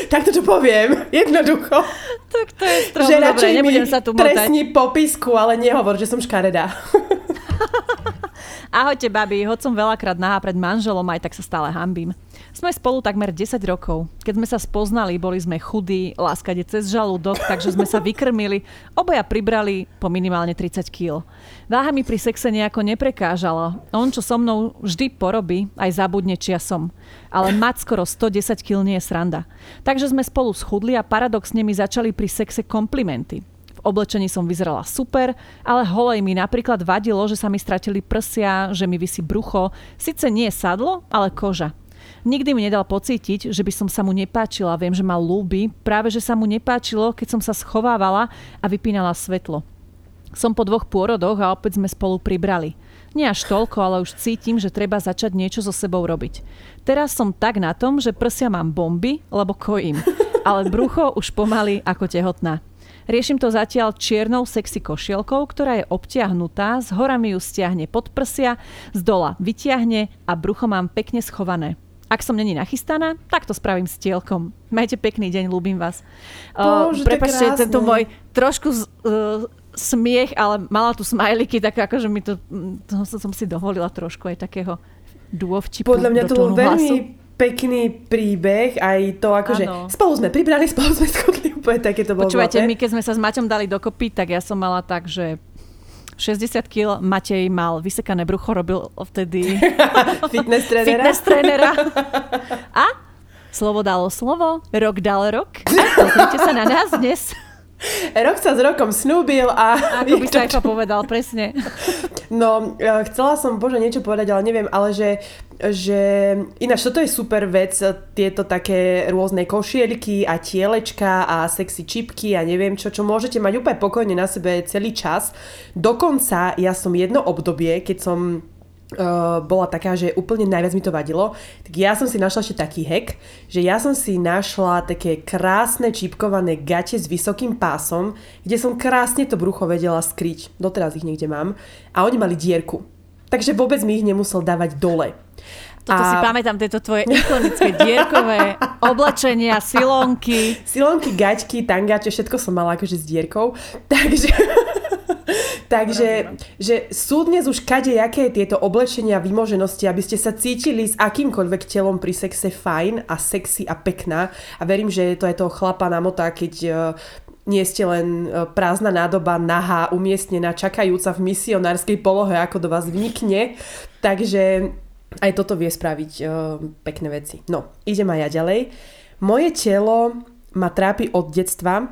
tak to poviem, jednoducho. Tak to je strom, že dobre, nebudem sa tu motať. trestni popisku, ale nehovor, že som škaredá. (laughs) Ahojte, babi, hoď som veľakrát nahá pred manželom, aj tak sa stále hambím. Sme spolu takmer 10 rokov. Keď sme sa spoznali, boli sme chudí, láskade cez žalúdok, takže sme sa vykrmili. Obaja pribrali po minimálne 30 kg. Váha mi pri sexe nejako neprekážala. On, čo so mnou vždy porobí, aj zabudne, či ja som. Ale mať skoro 110 kg nie je sranda. Takže sme spolu schudli a paradoxne mi začali pri sexe komplimenty oblečení som vyzerala super, ale holej mi napríklad vadilo, že sa mi stratili prsia, že mi vysí brucho, síce nie sadlo, ale koža. Nikdy mi nedal pocítiť, že by som sa mu nepáčila, viem, že ma lúbi, práve že sa mu nepáčilo, keď som sa schovávala a vypínala svetlo. Som po dvoch pôrodoch a opäť sme spolu pribrali. Nie až toľko, ale už cítim, že treba začať niečo so sebou robiť. Teraz som tak na tom, že prsia mám bomby, lebo kojím. Ale brucho už pomaly ako tehotná. Riešim to zatiaľ čiernou sexy košielkou, ktorá je obtiahnutá, z hora mi ju stiahne pod prsia, z dola vytiahne a brucho mám pekne schované. Ak som není nachystaná, tak to spravím s tielkom. Majte pekný deň, ľúbim vás. Bože, uh, Prepačte, tento môj trošku z, uh, smiech, ale mala tu smajliky, tak akože mi to, to som si dovolila trošku aj takého dôvtipu Podľa mňa to bol veľmi hlasu pekný príbeh, aj to akože spolu sme pribrali, (laughs) spolu sme schodli, úplne také to bolo. Počúvajte, my keď sme sa s Maťom dali dokopy, tak ja som mala tak, že 60 kg, Matej mal vysekané brucho, robil vtedy (laughs) fitness trénera. fitness trénera. (laughs) A slovo dalo slovo, rok dal rok. Pozrite sa na nás dnes. (laughs) Rok sa s rokom snúbil a... Ako by to... povedal, presne. (laughs) No, chcela som, bože, niečo povedať, ale neviem, ale že, že ináč toto je super vec, tieto také rôzne košielky a tielečka a sexy čipky a neviem čo, čo môžete mať úplne pokojne na sebe celý čas. Dokonca ja som jedno obdobie, keď som Uh, bola taká, že úplne najviac mi to vadilo, tak ja som si našla ešte taký hack, že ja som si našla také krásne čipkované gate s vysokým pásom, kde som krásne to brucho vedela skryť. Doteraz ich niekde mám. A oni mali dierku. Takže vôbec mi ich nemusel dávať dole. Toto a... si pamätám, tieto tvoje ikonické dierkové oblečenia, silonky. Silonky, gaťky, tangáče, všetko som mala akože s dierkou. (laughs) Takže... (laughs) Takže že sú dnes už kade jaké tieto oblečenia a vymoženosti, aby ste sa cítili s akýmkoľvek telom pri sexe fajn a sexy a pekná. A verím, že to je toho chlapa namotá, keď uh, nie ste len e, prázdna nádoba, nahá, umiestnená, čakajúca v misionárskej polohe, ako do vás vnikne. Takže aj toto vie spraviť uh, pekné veci. No, idem aj ja ďalej. Moje telo ma trápi od detstva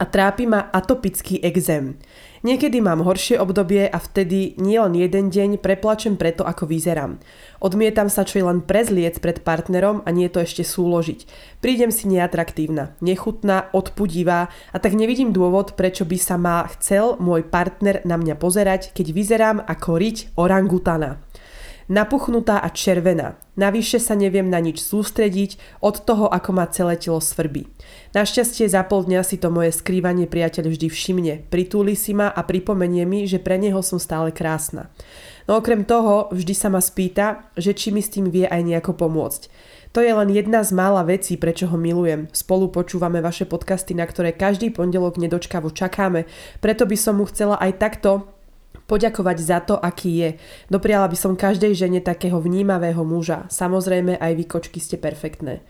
a trápi ma atopický exém. Niekedy mám horšie obdobie a vtedy nie len jeden deň preplačem preto, ako vyzerám. Odmietam sa čo len prezliec pred partnerom a nie to ešte súložiť. Prídem si neatraktívna, nechutná, odpudivá a tak nevidím dôvod, prečo by sa ma chcel môj partner na mňa pozerať, keď vyzerám ako riť orangutana napuchnutá a červená. Navyše sa neviem na nič sústrediť od toho, ako ma celé telo svrbí. Našťastie za pol dňa si to moje skrývanie priateľ vždy všimne, pritúli si ma a pripomenie mi, že pre neho som stále krásna. No okrem toho vždy sa ma spýta, že či mi s tým vie aj nejako pomôcť. To je len jedna z mála vecí, prečo ho milujem. Spolu počúvame vaše podcasty, na ktoré každý pondelok nedočkavo čakáme, preto by som mu chcela aj takto poďakovať za to, aký je. Dopriala by som každej žene takého vnímavého muža. Samozrejme, aj vy kočky ste perfektné.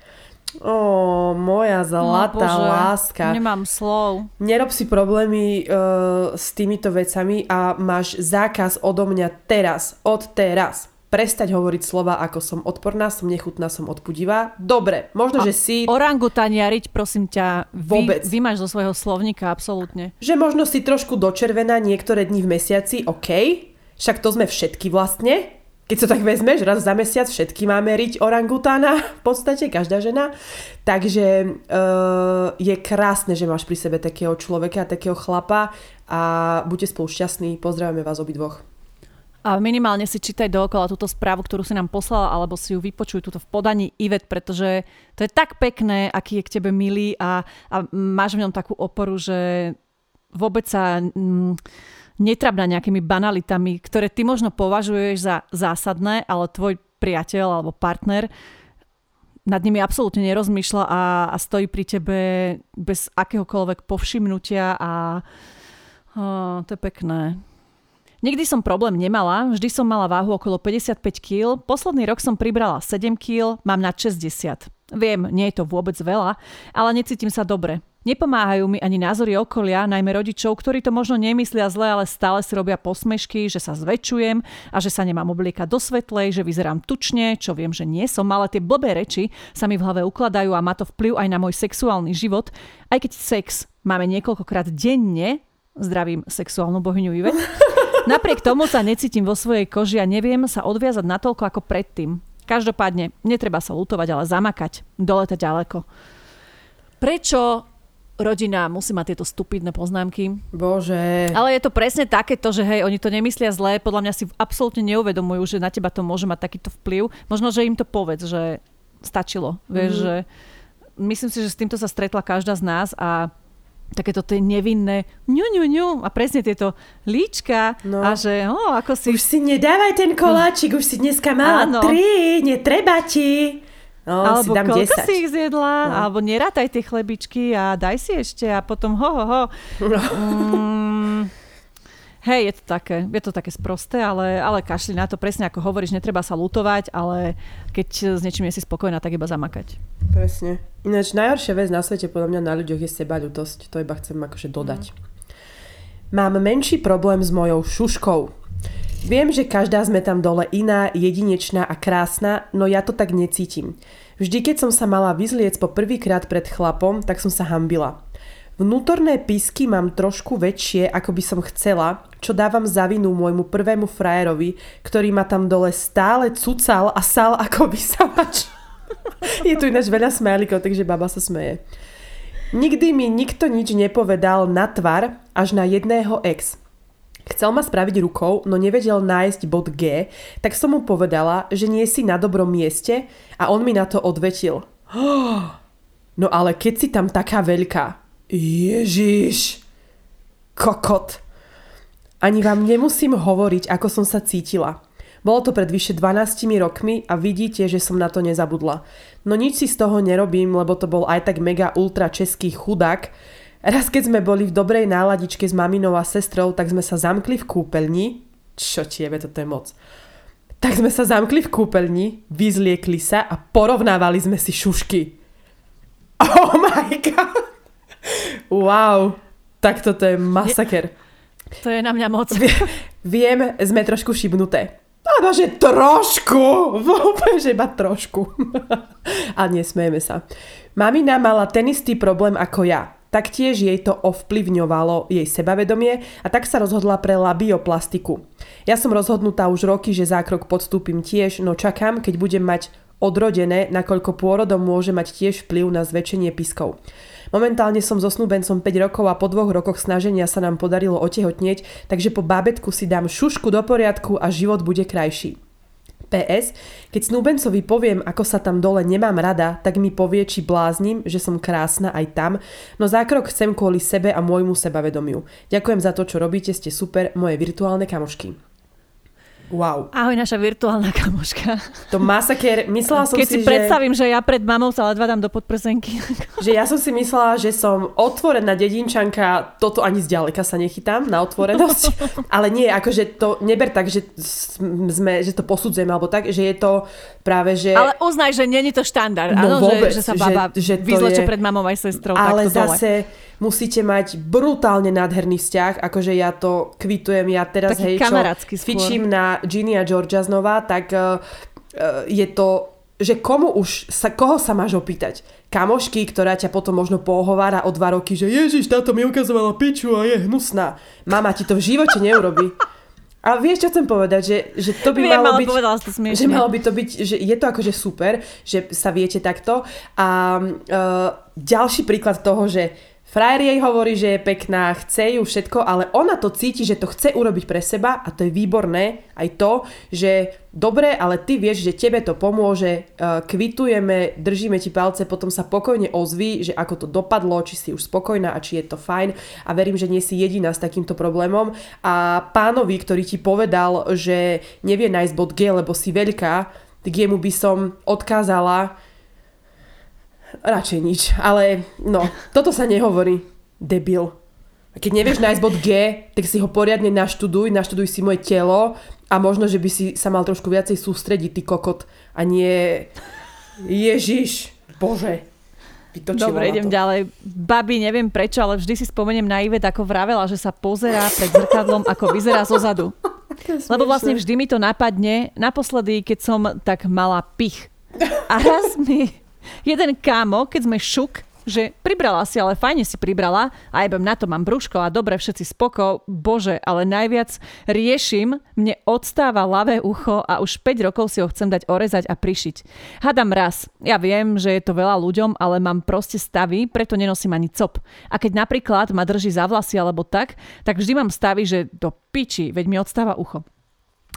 Ó, moja zlatá no, láska. Nemám slov. Nerob si problémy uh, s týmito vecami a máš zákaz odo mňa teraz, od teraz prestať hovoriť slova ako som odporná, som nechutná, som odpudivá. Dobre, možno, a že si... Orangutaniariť, prosím ťa, vy, vymáš zo svojho slovníka, absolútne. Že možno si trošku dočervená niektoré dni v mesiaci, OK, však to sme všetky vlastne, keď sa tak vezmeš, raz za mesiac všetky máme riť orangutána, v podstate každá žena. Takže uh, je krásne, že máš pri sebe takého človeka, takého chlapa a buďte spolu šťastní. Pozdravujeme vás obidvoch. A minimálne si čítaj dookola túto správu, ktorú si nám poslala, alebo si ju vypočuj túto v podaní Ivet, pretože to je tak pekné, aký je k tebe milý a, a máš v ňom takú oporu, že vôbec sa... Mm, netrabná nejakými banalitami, ktoré ty možno považuješ za zásadné, ale tvoj priateľ alebo partner nad nimi absolútne nerozmýšľa a, a stojí pri tebe bez akéhokoľvek povšimnutia a oh, to je pekné. Nikdy som problém nemala, vždy som mala váhu okolo 55 kg, posledný rok som pribrala 7 kg, mám na 60. Viem, nie je to vôbec veľa, ale necítim sa dobre. Nepomáhajú mi ani názory okolia, najmä rodičov, ktorí to možno nemyslia zle, ale stále si robia posmešky, že sa zväčšujem a že sa nemám obliekať do svetlej, že vyzerám tučne, čo viem, že nie som, ale tie blbé reči sa mi v hlave ukladajú a má to vplyv aj na môj sexuálny život. Aj keď sex máme niekoľkokrát denne, zdravím sexuálnu bohyňu Ive, (laughs) napriek tomu sa necítim vo svojej koži a neviem sa odviazať natoľko ako predtým. Každopádne, netreba sa lutovať, ale zamakať. Doleta ďaleko. Prečo rodina musí mať tieto stupidné poznámky. Bože. Ale je to presne takéto, že hej, oni to nemyslia zlé, podľa mňa si absolútne neuvedomujú, že na teba to môže mať takýto vplyv. Možno, že im to povedz, že stačilo. Vieš, mm. že myslím si, že s týmto sa stretla každá z nás a takéto tie nevinné ňu, ňu, ňu a presne tieto líčka no. a že oh, ako si... Už si nedávaj ten koláčik, už si dneska mala Áno. tri, netreba ti. No, alebo si dám koľko 10. si ich zjedla, no. alebo nerátaj tie chlebičky a daj si ešte a potom ho, ho, ho. No. Mm, hej, je to také, je to také sprosté, ale, ale kašli na to presne ako hovoríš, netreba sa lutovať, ale keď s niečím nie si spokojná, tak iba zamakať. Presne. Ináč najhoršia vec na svete podľa mňa na ľuďoch je seba ľutosť. To iba chcem akože dodať. Mm. Mám menší problém s mojou šuškou. Viem, že každá sme tam dole iná, jedinečná a krásna, no ja to tak necítim. Vždy, keď som sa mala vyzliec po prvýkrát pred chlapom, tak som sa hambila. Vnútorné písky mám trošku väčšie, ako by som chcela, čo dávam za vinu môjmu prvému frajerovi, ktorý ma tam dole stále cucal a sal ako vysavač. (laughs) Je tu ináč veľa smajlikov, takže baba sa smeje. Nikdy mi nikto nič nepovedal na tvar, až na jedného ex. Chcel ma spraviť rukou, no nevedel nájsť bod G, tak som mu povedala, že nie si na dobrom mieste a on mi na to odvetil. (gasps) No ale keď si tam taká veľká. Ježiš. Kokot. Ani vám nemusím hovoriť, ako som sa cítila. Bolo to pred vyše 12 rokmi a vidíte, že som na to nezabudla. No nič si z toho nerobím, lebo to bol aj tak mega ultra český chudák, Raz keď sme boli v dobrej náladičke s maminou a sestrou, tak sme sa zamkli v kúpeľni. Čo tiebe, toto je moc. Tak sme sa zamkli v kúpeľni, vyzliekli sa a porovnávali sme si šušky. Oh my god! Wow, tak toto je masaker. To je na mňa moc. Viem, sme trošku šibnuté. Áno, že trošku, úplne, že iba trošku. a nesmejeme sa. Mamina mala ten istý problém ako ja. Taktiež jej to ovplyvňovalo jej sebavedomie a tak sa rozhodla pre labioplastiku. Ja som rozhodnutá už roky, že zákrok podstúpim tiež, no čakám, keď budem mať odrodené, nakoľko pôrodom môže mať tiež vplyv na zväčšenie piskov. Momentálne som so snúbencom 5 rokov a po dvoch rokoch snaženia sa nám podarilo otehotnieť, takže po bábetku si dám šušku do poriadku a život bude krajší. PS, keď snúbencovi poviem, ako sa tam dole nemám rada, tak mi povie, či bláznim, že som krásna aj tam, no zákrok chcem kvôli sebe a môjmu sebavedomiu. Ďakujem za to, čo robíte, ste super, moje virtuálne kamošky. Wow. Ahoj, naša virtuálna kamoška. To masaker, myslela som Keď si, si predstavím, že... že ja pred mamou sa ledva dám do podprsenky. (laughs) Že ja som si myslela, že som otvorená dedinčanka, toto ani zďaleka sa nechytám na otvorenosť. (laughs) Ale nie, akože to neber tak, že, sme, že to posudzujeme, alebo tak, že je to práve, že... Ale uznaj, že není to štandard, no, áno, vôbec, že, že sa baba že, že vyzleče je... pred mamou aj sestrou. Ale zase... Dole musíte mať brutálne nádherný vzťah, akože ja to kvitujem, ja teraz Taký hej, čo fičím na Ginny a Georgia znova, tak uh, je to že komu už sa, koho sa máš opýtať? Kamošky, ktorá ťa potom možno pohovára o dva roky, že Ježiš, táto mi ukazovala piču a je hnusná. Mama ti to v živote neurobi. A vieš, čo chcem povedať? Že, že to by Viem, malo ale byť... to. Že malo by to byť, že je to akože super, že sa viete takto. A uh, ďalší príklad toho, že Frajer jej hovorí, že je pekná, chce ju všetko, ale ona to cíti, že to chce urobiť pre seba a to je výborné. Aj to, že dobre, ale ty vieš, že tebe to pomôže, uh, kvitujeme, držíme ti palce, potom sa pokojne ozví, že ako to dopadlo, či si už spokojná a či je to fajn a verím, že nie si jediná s takýmto problémom. A pánovi, ktorý ti povedal, že nevie nájsť bod G, lebo si veľká, tak jemu by som odkázala, Radšej nič, ale no, toto sa nehovorí. Debil. Keď nevieš nájsť bod G, tak si ho poriadne naštuduj, naštuduj si moje telo a možno, že by si sa mal trošku viacej sústrediť, ty kokot, a nie... Ježiš, bože. Vytočila Dobre, idem to. ďalej. Babi, neviem prečo, ale vždy si spomeniem na Ivet, ako vravela, že sa pozerá pred zrkadlom, ako vyzerá zozadu. (laughs) Lebo vlastne vždy mi to napadne, naposledy, keď som tak mala pich. A raz mi jeden kámo, keď sme šuk, že pribrala si, ale fajne si pribrala a jebem na to mám brúško a dobre, všetci spoko, bože, ale najviac riešim, mne odstáva ľavé ucho a už 5 rokov si ho chcem dať orezať a prišiť. Hadam raz, ja viem, že je to veľa ľuďom, ale mám proste stavy, preto nenosím ani cop. A keď napríklad ma drží za vlasy alebo tak, tak vždy mám stavy, že do piči, veď mi odstáva ucho.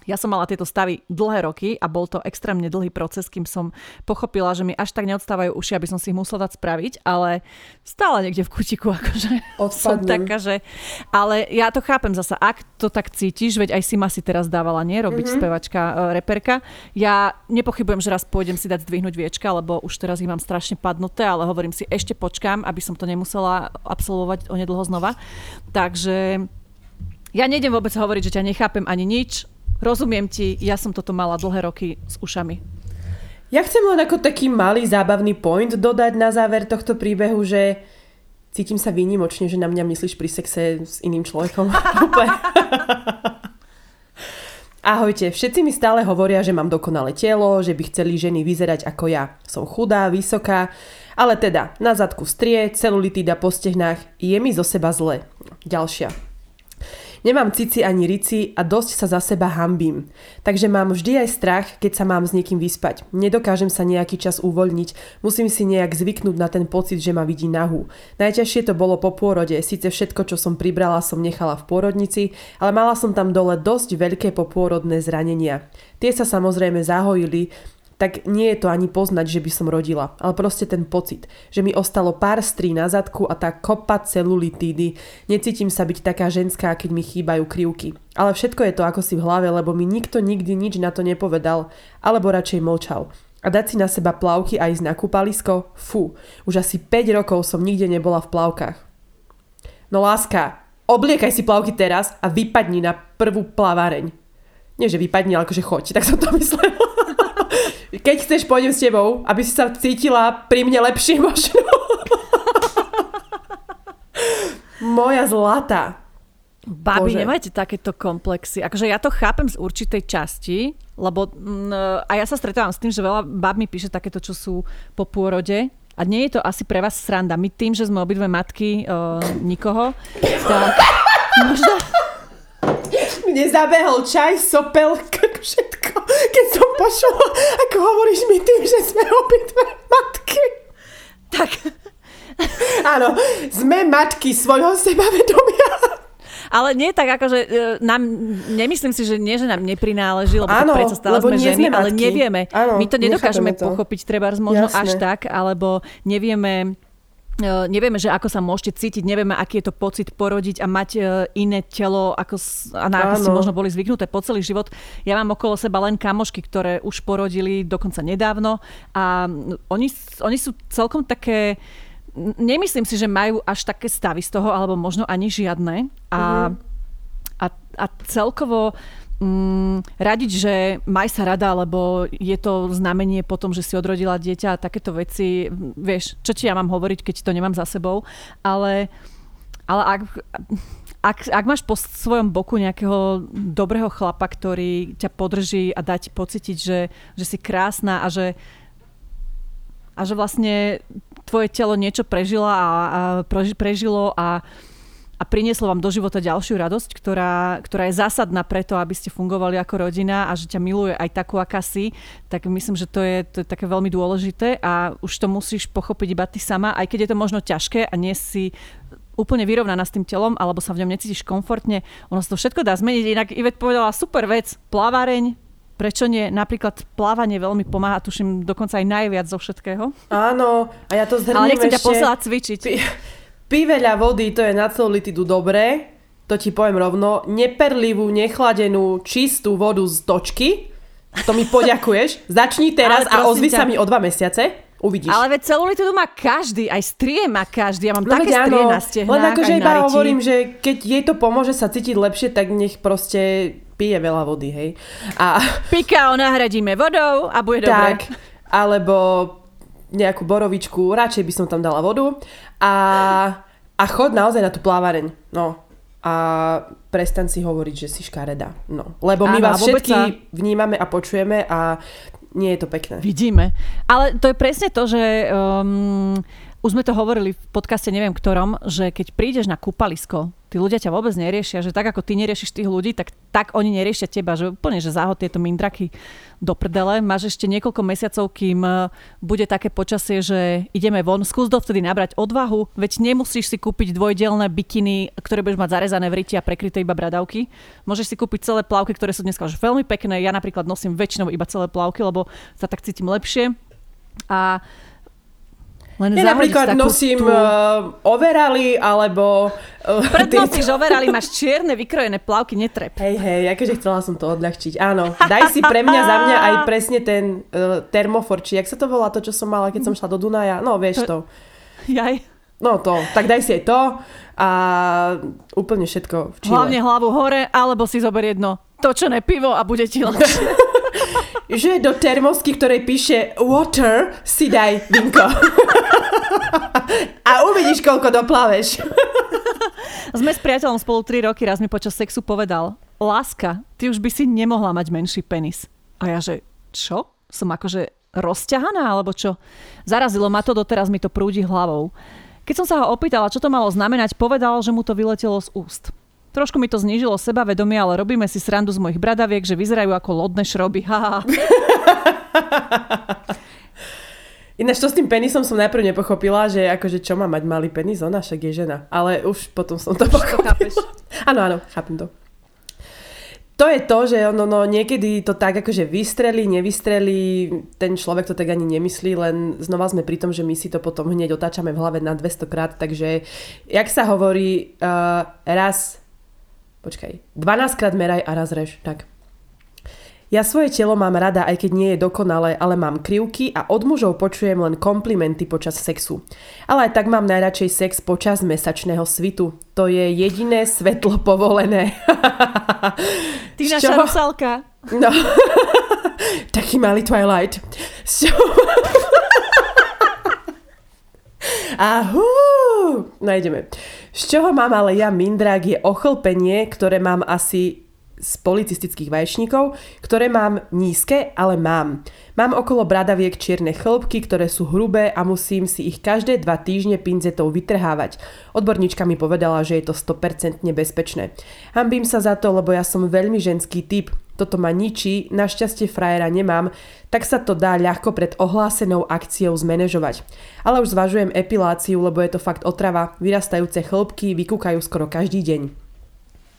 Ja som mala tieto stavy dlhé roky a bol to extrémne dlhý proces, kým som pochopila, že mi až tak neodstávajú uši, aby som si ich musela dať spraviť, ale stále niekde v kutiku (laughs) akože som Odpadnem. taká, že... Ale ja to chápem zasa, ak to tak cítiš, veď aj si ma si teraz dávala, nie? Robiť mm-hmm. spevačka, e, reperka. Ja nepochybujem, že raz pôjdem si dať zdvihnúť viečka, lebo už teraz ich mám strašne padnuté, ale hovorím si, ešte počkám, aby som to nemusela absolvovať onedlho znova. Takže ja nejdem vôbec hovoriť, že ťa nechápem ani nič. Rozumiem ti, ja som toto mala dlhé roky s ušami. Ja chcem len ako taký malý zábavný point dodať na záver tohto príbehu, že cítim sa výnimočne, že na mňa myslíš pri sexe s iným človekom. (laughs) Ahojte, všetci mi stále hovoria, že mám dokonalé telo, že by chceli ženy vyzerať ako ja. Som chudá, vysoká, ale teda na zadku strie, celulitída po stehnách, je mi zo seba zle. Ďalšia. Nemám cici ani rici a dosť sa za seba hambím. Takže mám vždy aj strach, keď sa mám s niekým vyspať. Nedokážem sa nejaký čas uvoľniť, musím si nejak zvyknúť na ten pocit, že ma vidí nahú. Najťažšie to bolo po pôrode, síce všetko, čo som pribrala, som nechala v pôrodnici, ale mala som tam dole dosť veľké popôrodné zranenia. Tie sa samozrejme zahojili, tak nie je to ani poznať, že by som rodila, ale proste ten pocit, že mi ostalo pár strí na zadku a tá kopa celulitídy. Necítim sa byť taká ženská, keď mi chýbajú krivky. Ale všetko je to ako si v hlave, lebo mi nikto nikdy nič na to nepovedal, alebo radšej mlčal. A dať si na seba plavky a ísť na kúpalisko? Fú, už asi 5 rokov som nikde nebola v plavkách. No láska, obliekaj si plavky teraz a vypadni na prvú plaváreň. Nie, že vypadni, ale akože choď, tak som to (laughs) myslela. Keď chceš, pôjdem s tebou, aby si sa cítila pri mne lepšie (laughs) možno. Moja zlatá. Babi, Bože. nemajte takéto komplexy. Akože ja to chápem z určitej časti, lebo mm, a ja sa stretávam s tým, že veľa bab mi píše takéto, čo sú po pôrode. A nie je to asi pre vás sranda. My tým, že sme obidve matky uh, nikoho, tak možno... Mne zabehol čaj, sopel, (laughs) všetko. Keď som počula, ako hovoríš mi tým, že sme obidve matky. Tak, Áno, sme matky svojho sebavedomia. ale nie tak ako, že uh, nám, nemyslím si, že nie, že nám neprináleží, lebo Áno, predsa stále lebo sme ženy, sme ale nevieme. Áno, My to nedokážeme to. pochopiť treba možno Jasné. až tak, alebo nevieme nevieme, že ako sa môžete cítiť, nevieme, aký je to pocit porodiť a mať e, iné telo, ako, a na ako ste možno boli zvyknuté po celý život. Ja mám okolo seba len kamošky, ktoré už porodili dokonca nedávno a mm, oni, oni sú celkom také nemyslím si, že majú až také stavy z toho, alebo možno ani žiadne. A, a, a celkovo mm, radiť, že maj sa rada, lebo je to znamenie potom, že si odrodila dieťa a takéto veci, vieš, čo ti ja mám hovoriť, keď to nemám za sebou, ale, ale ak, ak, ak máš po svojom boku nejakého dobrého chlapa, ktorý ťa podrží a dá ti pocítiť, že, že si krásna a že a že vlastne tvoje telo niečo prežila a, a preži- prežilo a, a prinieslo vám do života ďalšiu radosť, ktorá, ktorá je zásadná preto, aby ste fungovali ako rodina a že ťa miluje aj takú, aká si, tak myslím, že to je, to je také veľmi dôležité a už to musíš pochopiť iba ty sama, aj keď je to možno ťažké a nie si úplne vyrovnaná s tým telom, alebo sa v ňom necítiš komfortne, ono sa to všetko dá zmeniť. Inak Ivet povedala super vec, plaváreň, prečo nie? Napríklad plávanie veľmi pomáha, tuším dokonca aj najviac zo všetkého. Áno, a ja to zhrním Ale nechcem ešte... ťa posielať cvičiť. Pí, veľa vody, to je na celú litidu dobré, to ti poviem rovno. Neperlivú, nechladenú, čistú vodu z točky, to mi poďakuješ. (laughs) Začni teraz a ozvi ťa... sa mi o dva mesiace. Uvidíš. Ale veď celulitidu má každý, aj strie má každý. Ja mám no také strie na stehnách, Len akože iba hovorím, že keď jej to pomôže sa cítiť lepšie, tak nech proste pije veľa vody, hej. A... Pika nahradíme vodou a bude tak, dobre. alebo nejakú borovičku, radšej by som tam dala vodu a, a chod naozaj na tú plávareň. No, a prestan si hovoriť, že si škareda. No. Lebo my Áno, vás všetky sa... vnímame a počujeme a nie je to pekné. Vidíme. Ale to je presne to, že um, už sme to hovorili v podcaste, neviem ktorom, že keď prídeš na kúpalisko, tí ľudia ťa vôbec neriešia, že tak ako ty neriešiš tých ľudí, tak, tak oni neriešia teba, že úplne, že záhod tieto mindraky do prdele. Máš ešte niekoľko mesiacov, kým e, bude také počasie, že ideme von, skús dovtedy nabrať odvahu, veď nemusíš si kúpiť dvojdielne bikiny, ktoré budeš mať zarezané v ryti a prekryté iba bradavky. Môžeš si kúpiť celé plavky, ktoré sú dneska už veľmi pekné. Ja napríklad nosím väčšinou iba celé plavky, lebo sa tak cítim lepšie. A len ja napríklad nosím tú... uh, overally, alebo... Uh, (laughs) Pred nosíš (laughs) overally, máš čierne vykrojené plavky, netrep. Hej, hej, akože chcela som to odľahčiť. Áno, (laughs) daj si pre mňa, za mňa aj presne ten uh, termofor, či jak sa to volá, to, čo som mala, keď som šla do Dunaja. No, vieš to. Jaj. No to, tak daj si aj to a úplne všetko v Čile. Hlavne hlavu hore, alebo si zober jedno točené pivo a bude ti ľahšie. Že do termosky, ktorej píše water, si daj vinko. a uvidíš, koľko doplaveš. Sme s priateľom spolu 3 roky, raz mi počas sexu povedal, láska, ty už by si nemohla mať menší penis. A ja že, čo? Som akože rozťahaná, alebo čo? Zarazilo ma to, doteraz mi to prúdi hlavou. Keď som sa ho opýtala, čo to malo znamenať, povedal, že mu to vyletelo z úst. Trošku mi to znížilo sebavedomie, ale robíme si srandu z mojich bradaviek, že vyzerajú ako lodné šroby. (laughs) Ináč to s tým penisom som najprv nepochopila, že akože čo má mať malý penis, ona však je žena. Ale už potom som to pochopila. (laughs) áno, áno, chápem to. To je to, že ono, no, niekedy to tak akože vystrelí, nevystrelí, ten človek to tak ani nemyslí, len znova sme pri tom, že my si to potom hneď otáčame v hlave na 200 krát, takže jak sa hovorí, uh, raz Počkaj. 12 krát meraj a raz rež. Tak. Ja svoje telo mám rada, aj keď nie je dokonalé, ale mám krivky a od mužov počujem len komplimenty počas sexu. Ale aj tak mám najradšej sex počas mesačného svitu. To je jediné svetlo povolené. (laughs) Ty naša rusalka. No. (laughs) Taký malý Twilight. Z čoho... Ahú! No ideme. Z čoho mám ale ja mindrák je ochlpenie, ktoré mám asi z policistických vaječníkov, ktoré mám nízke, ale mám. Mám okolo bradaviek čierne chlpky, ktoré sú hrubé a musím si ich každé dva týždne pinzetou vytrhávať. Odborníčka mi povedala, že je to 100% bezpečné. Hambím sa za to, lebo ja som veľmi ženský typ, toto ma ničí, našťastie frajera nemám, tak sa to dá ľahko pred ohlásenou akciou zmanéžovať. Ale už zvažujem epiláciu, lebo je to fakt otrava, vyrastajúce chlopky vykúkajú skoro každý deň.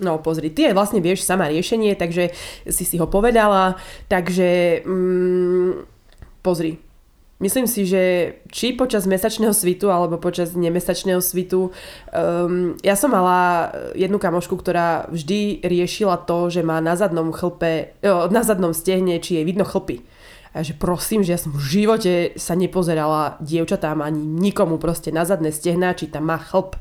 No pozri, ty aj vlastne vieš sama riešenie, takže si si ho povedala, takže mm, pozri, Myslím si, že či počas mesačného svitu alebo počas nemesačného svitu, um, ja som mala jednu kamošku, ktorá vždy riešila to, že má na zadnom chlpe, jo, na zadnom stehne, či jej vidno chlpy. A že prosím, že ja som v živote sa nepozerala dievčatám ani nikomu proste na zadné stehná, či tam má chlp.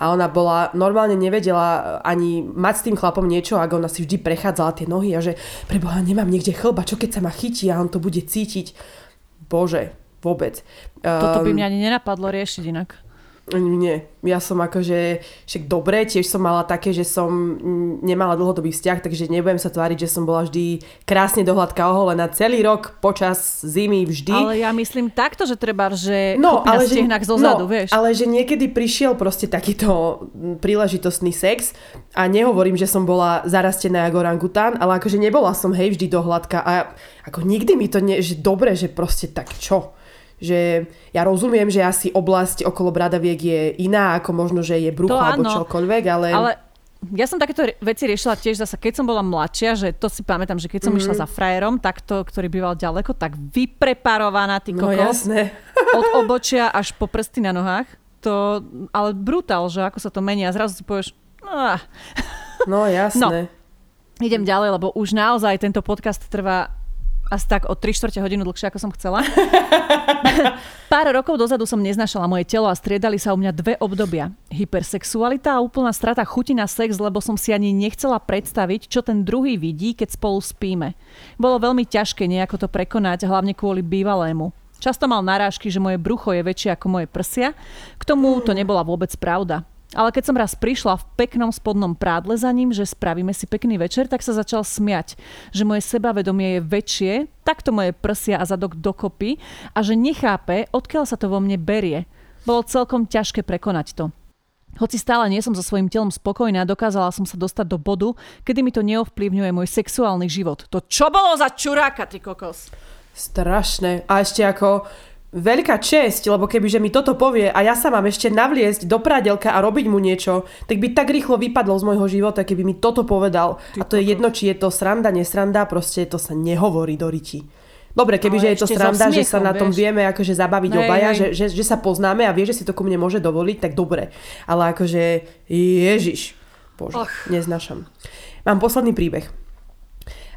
A ona bola, normálne nevedela ani mať s tým chlapom niečo, ak ona si vždy prechádzala tie nohy a že preboha, nemám niekde chlba, čo keď sa ma chytí a on to bude cítiť. Bože, vôbec. Toto by ehm, mňa ani nenapadlo riešiť inak. Nie, ja som akože, však dobre, tiež som mala také, že som nemala dlhodobý vzťah, takže nebudem sa tváriť, že som bola vždy krásne dohľadka oholená celý rok počas zimy vždy. Ale ja myslím takto, že treba, že no, ale že, zo zadu, no, vieš. Ale že niekedy prišiel proste takýto príležitostný sex a nehovorím, že som bola zarastená ako orangután, ale akože nebola som hej vždy dohľadka a ako nikdy mi to nie, že dobre, že proste tak čo že ja rozumiem, že asi oblasť okolo bradaviek je iná, ako možno, že je brucho alebo čokoľvek, ale... ale ja som takéto veci riešila tiež zase, keď som bola mladšia, že to si pamätám, že keď som mm-hmm. išla za frajerom, takto, ktorý býval ďaleko, tak vypreparovaná, ty no, kokos. No jasné. (laughs) Od obočia až po prsty na nohách. To, ale brutál, že ako sa to mení a zrazu si povieš, no, no jasné. No, idem ďalej, lebo už naozaj tento podcast trvá asi tak o 3 čtvrte hodinu dlhšie, ako som chcela. (laughs) Pár rokov dozadu som neznašala moje telo a striedali sa u mňa dve obdobia. Hypersexualita a úplná strata chuti na sex, lebo som si ani nechcela predstaviť, čo ten druhý vidí, keď spolu spíme. Bolo veľmi ťažké nejako to prekonať, hlavne kvôli bývalému. Často mal narážky, že moje brucho je väčšie ako moje prsia. K tomu to nebola vôbec pravda. Ale keď som raz prišla v peknom spodnom prádle za ním, že spravíme si pekný večer, tak sa začal smiať, že moje sebavedomie je väčšie, takto moje prsia a zadok dokopy a že nechápe, odkiaľ sa to vo mne berie. Bolo celkom ťažké prekonať to. Hoci stále nie som so svojím telom spokojná, dokázala som sa dostať do bodu, kedy mi to neovplyvňuje môj sexuálny život. To čo bolo za čuráka, ty kokos? Strašné. A ešte ako veľká česť, lebo kebyže mi toto povie a ja sa mám ešte navliesť do prádelka a robiť mu niečo, tak by tak rýchlo vypadlo z môjho života, keby mi toto povedal. Ty a to je jedno, či je to sranda, nesranda, proste to sa nehovorí do riti. Dobre, kebyže je to sranda, že sa na tom vieš. vieme akože zabaviť hej, obaja, hej. Že, že, že sa poznáme a vie, že si to ku mne môže dovoliť, tak dobre. Ale akože, ježiš, bože, Och. neznašam. Mám posledný príbeh.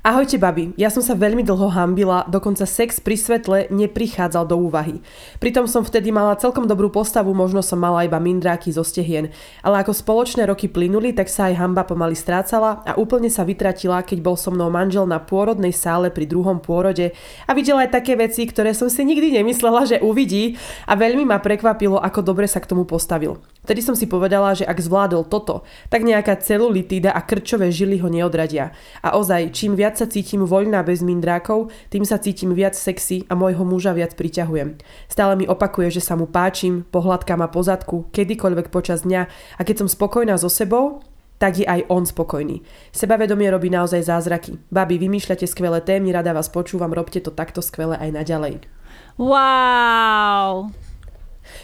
Ahojte babi, ja som sa veľmi dlho hambila, dokonca sex pri svetle neprichádzal do úvahy. Pritom som vtedy mala celkom dobrú postavu, možno som mala iba mindráky zo stehien. Ale ako spoločné roky plynuli, tak sa aj hamba pomaly strácala a úplne sa vytratila, keď bol so mnou manžel na pôrodnej sále pri druhom pôrode a videl aj také veci, ktoré som si nikdy nemyslela, že uvidí a veľmi ma prekvapilo, ako dobre sa k tomu postavil. Vtedy som si povedala, že ak zvládol toto, tak nejaká celulitída a krčové žily ho neodradia. A ozaj, čím viac sa cítim voľná bez mindrákov, tým sa cítim viac sexy a môjho muža viac priťahujem. Stále mi opakuje, že sa mu páčim, pohľadka ma po zadku, kedykoľvek počas dňa a keď som spokojná so sebou, tak je aj on spokojný. Sebavedomie robí naozaj zázraky. Babi, vymýšľate skvelé témy, rada vás počúvam, robte to takto skvele aj naďalej. Wow!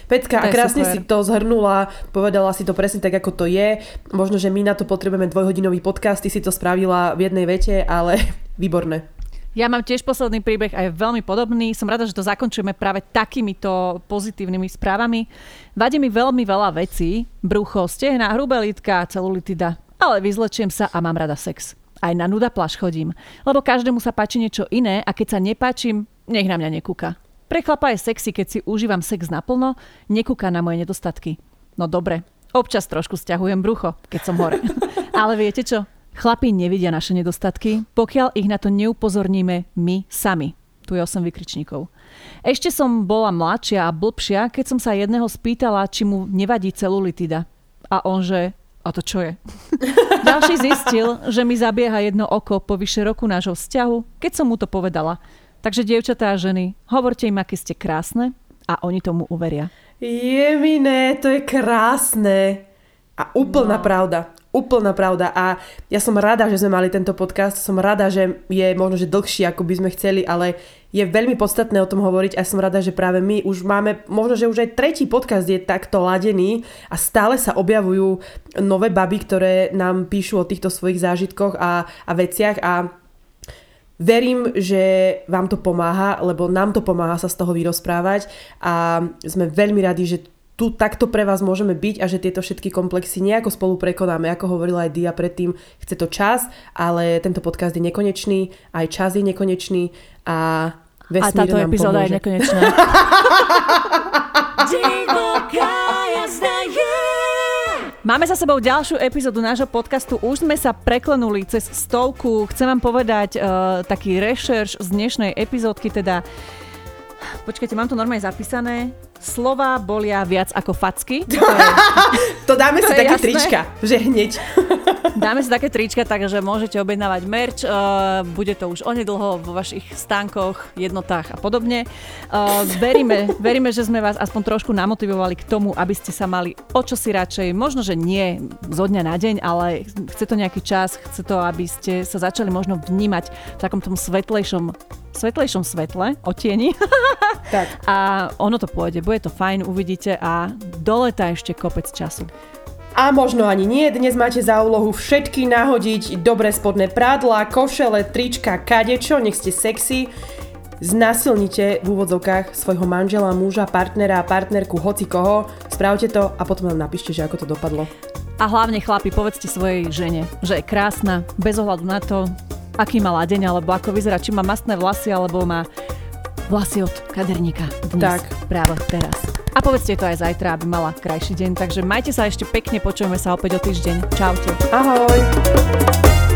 Petka, a krásne super. si to zhrnula, povedala si to presne tak, ako to je. Možno, že my na to potrebujeme dvojhodinový podcast, ty si to spravila v jednej vete, ale (laughs) výborné. Ja mám tiež posledný príbeh a je veľmi podobný. Som rada, že to zakončujeme práve takýmito pozitívnymi správami. Vadí mi veľmi veľa vecí. Brucho, stehna, hrubé lítka, celulitida. Ale vyzlečiem sa a mám rada sex. Aj na nuda plaš chodím. Lebo každému sa páči niečo iné a keď sa nepáčim, nech na mňa nekúka. Pre chlapa je sexy, keď si užívam sex naplno, nekúka na moje nedostatky. No dobre, občas trošku stiahujem brucho, keď som hore. (laughs) Ale viete čo? Chlapi nevidia naše nedostatky, pokiaľ ich na to neupozorníme my sami. Tu je 8 vykričníkov. Ešte som bola mladšia a blbšia, keď som sa jedného spýtala, či mu nevadí celulitida. A on že, a to čo je? (laughs) Ďalší zistil, že mi zabieha jedno oko po vyše roku nášho vzťahu, keď som mu to povedala. Takže dievčatá a ženy, hovorte im, aké ste krásne a oni tomu uveria. Jemine, to je krásne. A úplná no. pravda. Úplná pravda. A ja som rada, že sme mali tento podcast. Som rada, že je možno, že dlhší, ako by sme chceli, ale je veľmi podstatné o tom hovoriť a som rada, že práve my už máme, možno, že už aj tretí podcast je takto ladený a stále sa objavujú nové baby, ktoré nám píšu o týchto svojich zážitkoch a, a veciach a Verím, že vám to pomáha, lebo nám to pomáha sa z toho vyrozprávať a sme veľmi radi, že tu takto pre vás môžeme byť a že tieto všetky komplexy nejako spolu prekonáme. Ako hovorila aj Dia predtým, chce to čas, ale tento podcast je nekonečný, aj čas je nekonečný a vesmír A táto epizóda je nekonečná. (laughs) Máme za sebou ďalšiu epizódu nášho podcastu. Už sme sa preklenuli cez stovku. Chcem vám povedať uh, taký rešerš z dnešnej epizódky, teda Počkajte, mám to normálne zapísané. Slova bolia viac ako facky. (laughs) To, je, to dáme To si také jasné. trička, že hneď. (laughs) Dáme si také trička, takže môžete objednávať merch. Uh, bude to už onedlho vo vašich stánkoch, jednotách a podobne. Uh, veríme, (laughs) veríme, že sme vás aspoň trošku namotivovali k tomu, aby ste sa mali o čo si radšej, možno, že nie zo dňa na deň, ale chce to nejaký čas, chce to, aby ste sa začali možno vnímať v takom tom svetlejšom svetlejšom svetle, otieni. Tak. A ono to pôjde, bude to fajn, uvidíte a do leta ešte kopec času. A možno ani nie, dnes máte za úlohu všetky nahodiť dobre spodné prádla, košele, trička, kadečo, nech ste sexy. Znasilnite v úvodzovkách svojho manžela, muža, partnera, partnerku, hoci koho. Spravte to a potom nám napíšte, že ako to dopadlo. A hlavne chlapi, povedzte svojej žene, že je krásna, bez ohľadu na to, aký má ladeň, alebo ako vyzerá, či má mastné vlasy, alebo má vlasy od kaderníka dnes, Tak. práve teraz. A povedzte to aj zajtra, aby mala krajší deň. Takže majte sa ešte pekne, počujeme sa opäť o týždeň. Čaute. Ahoj!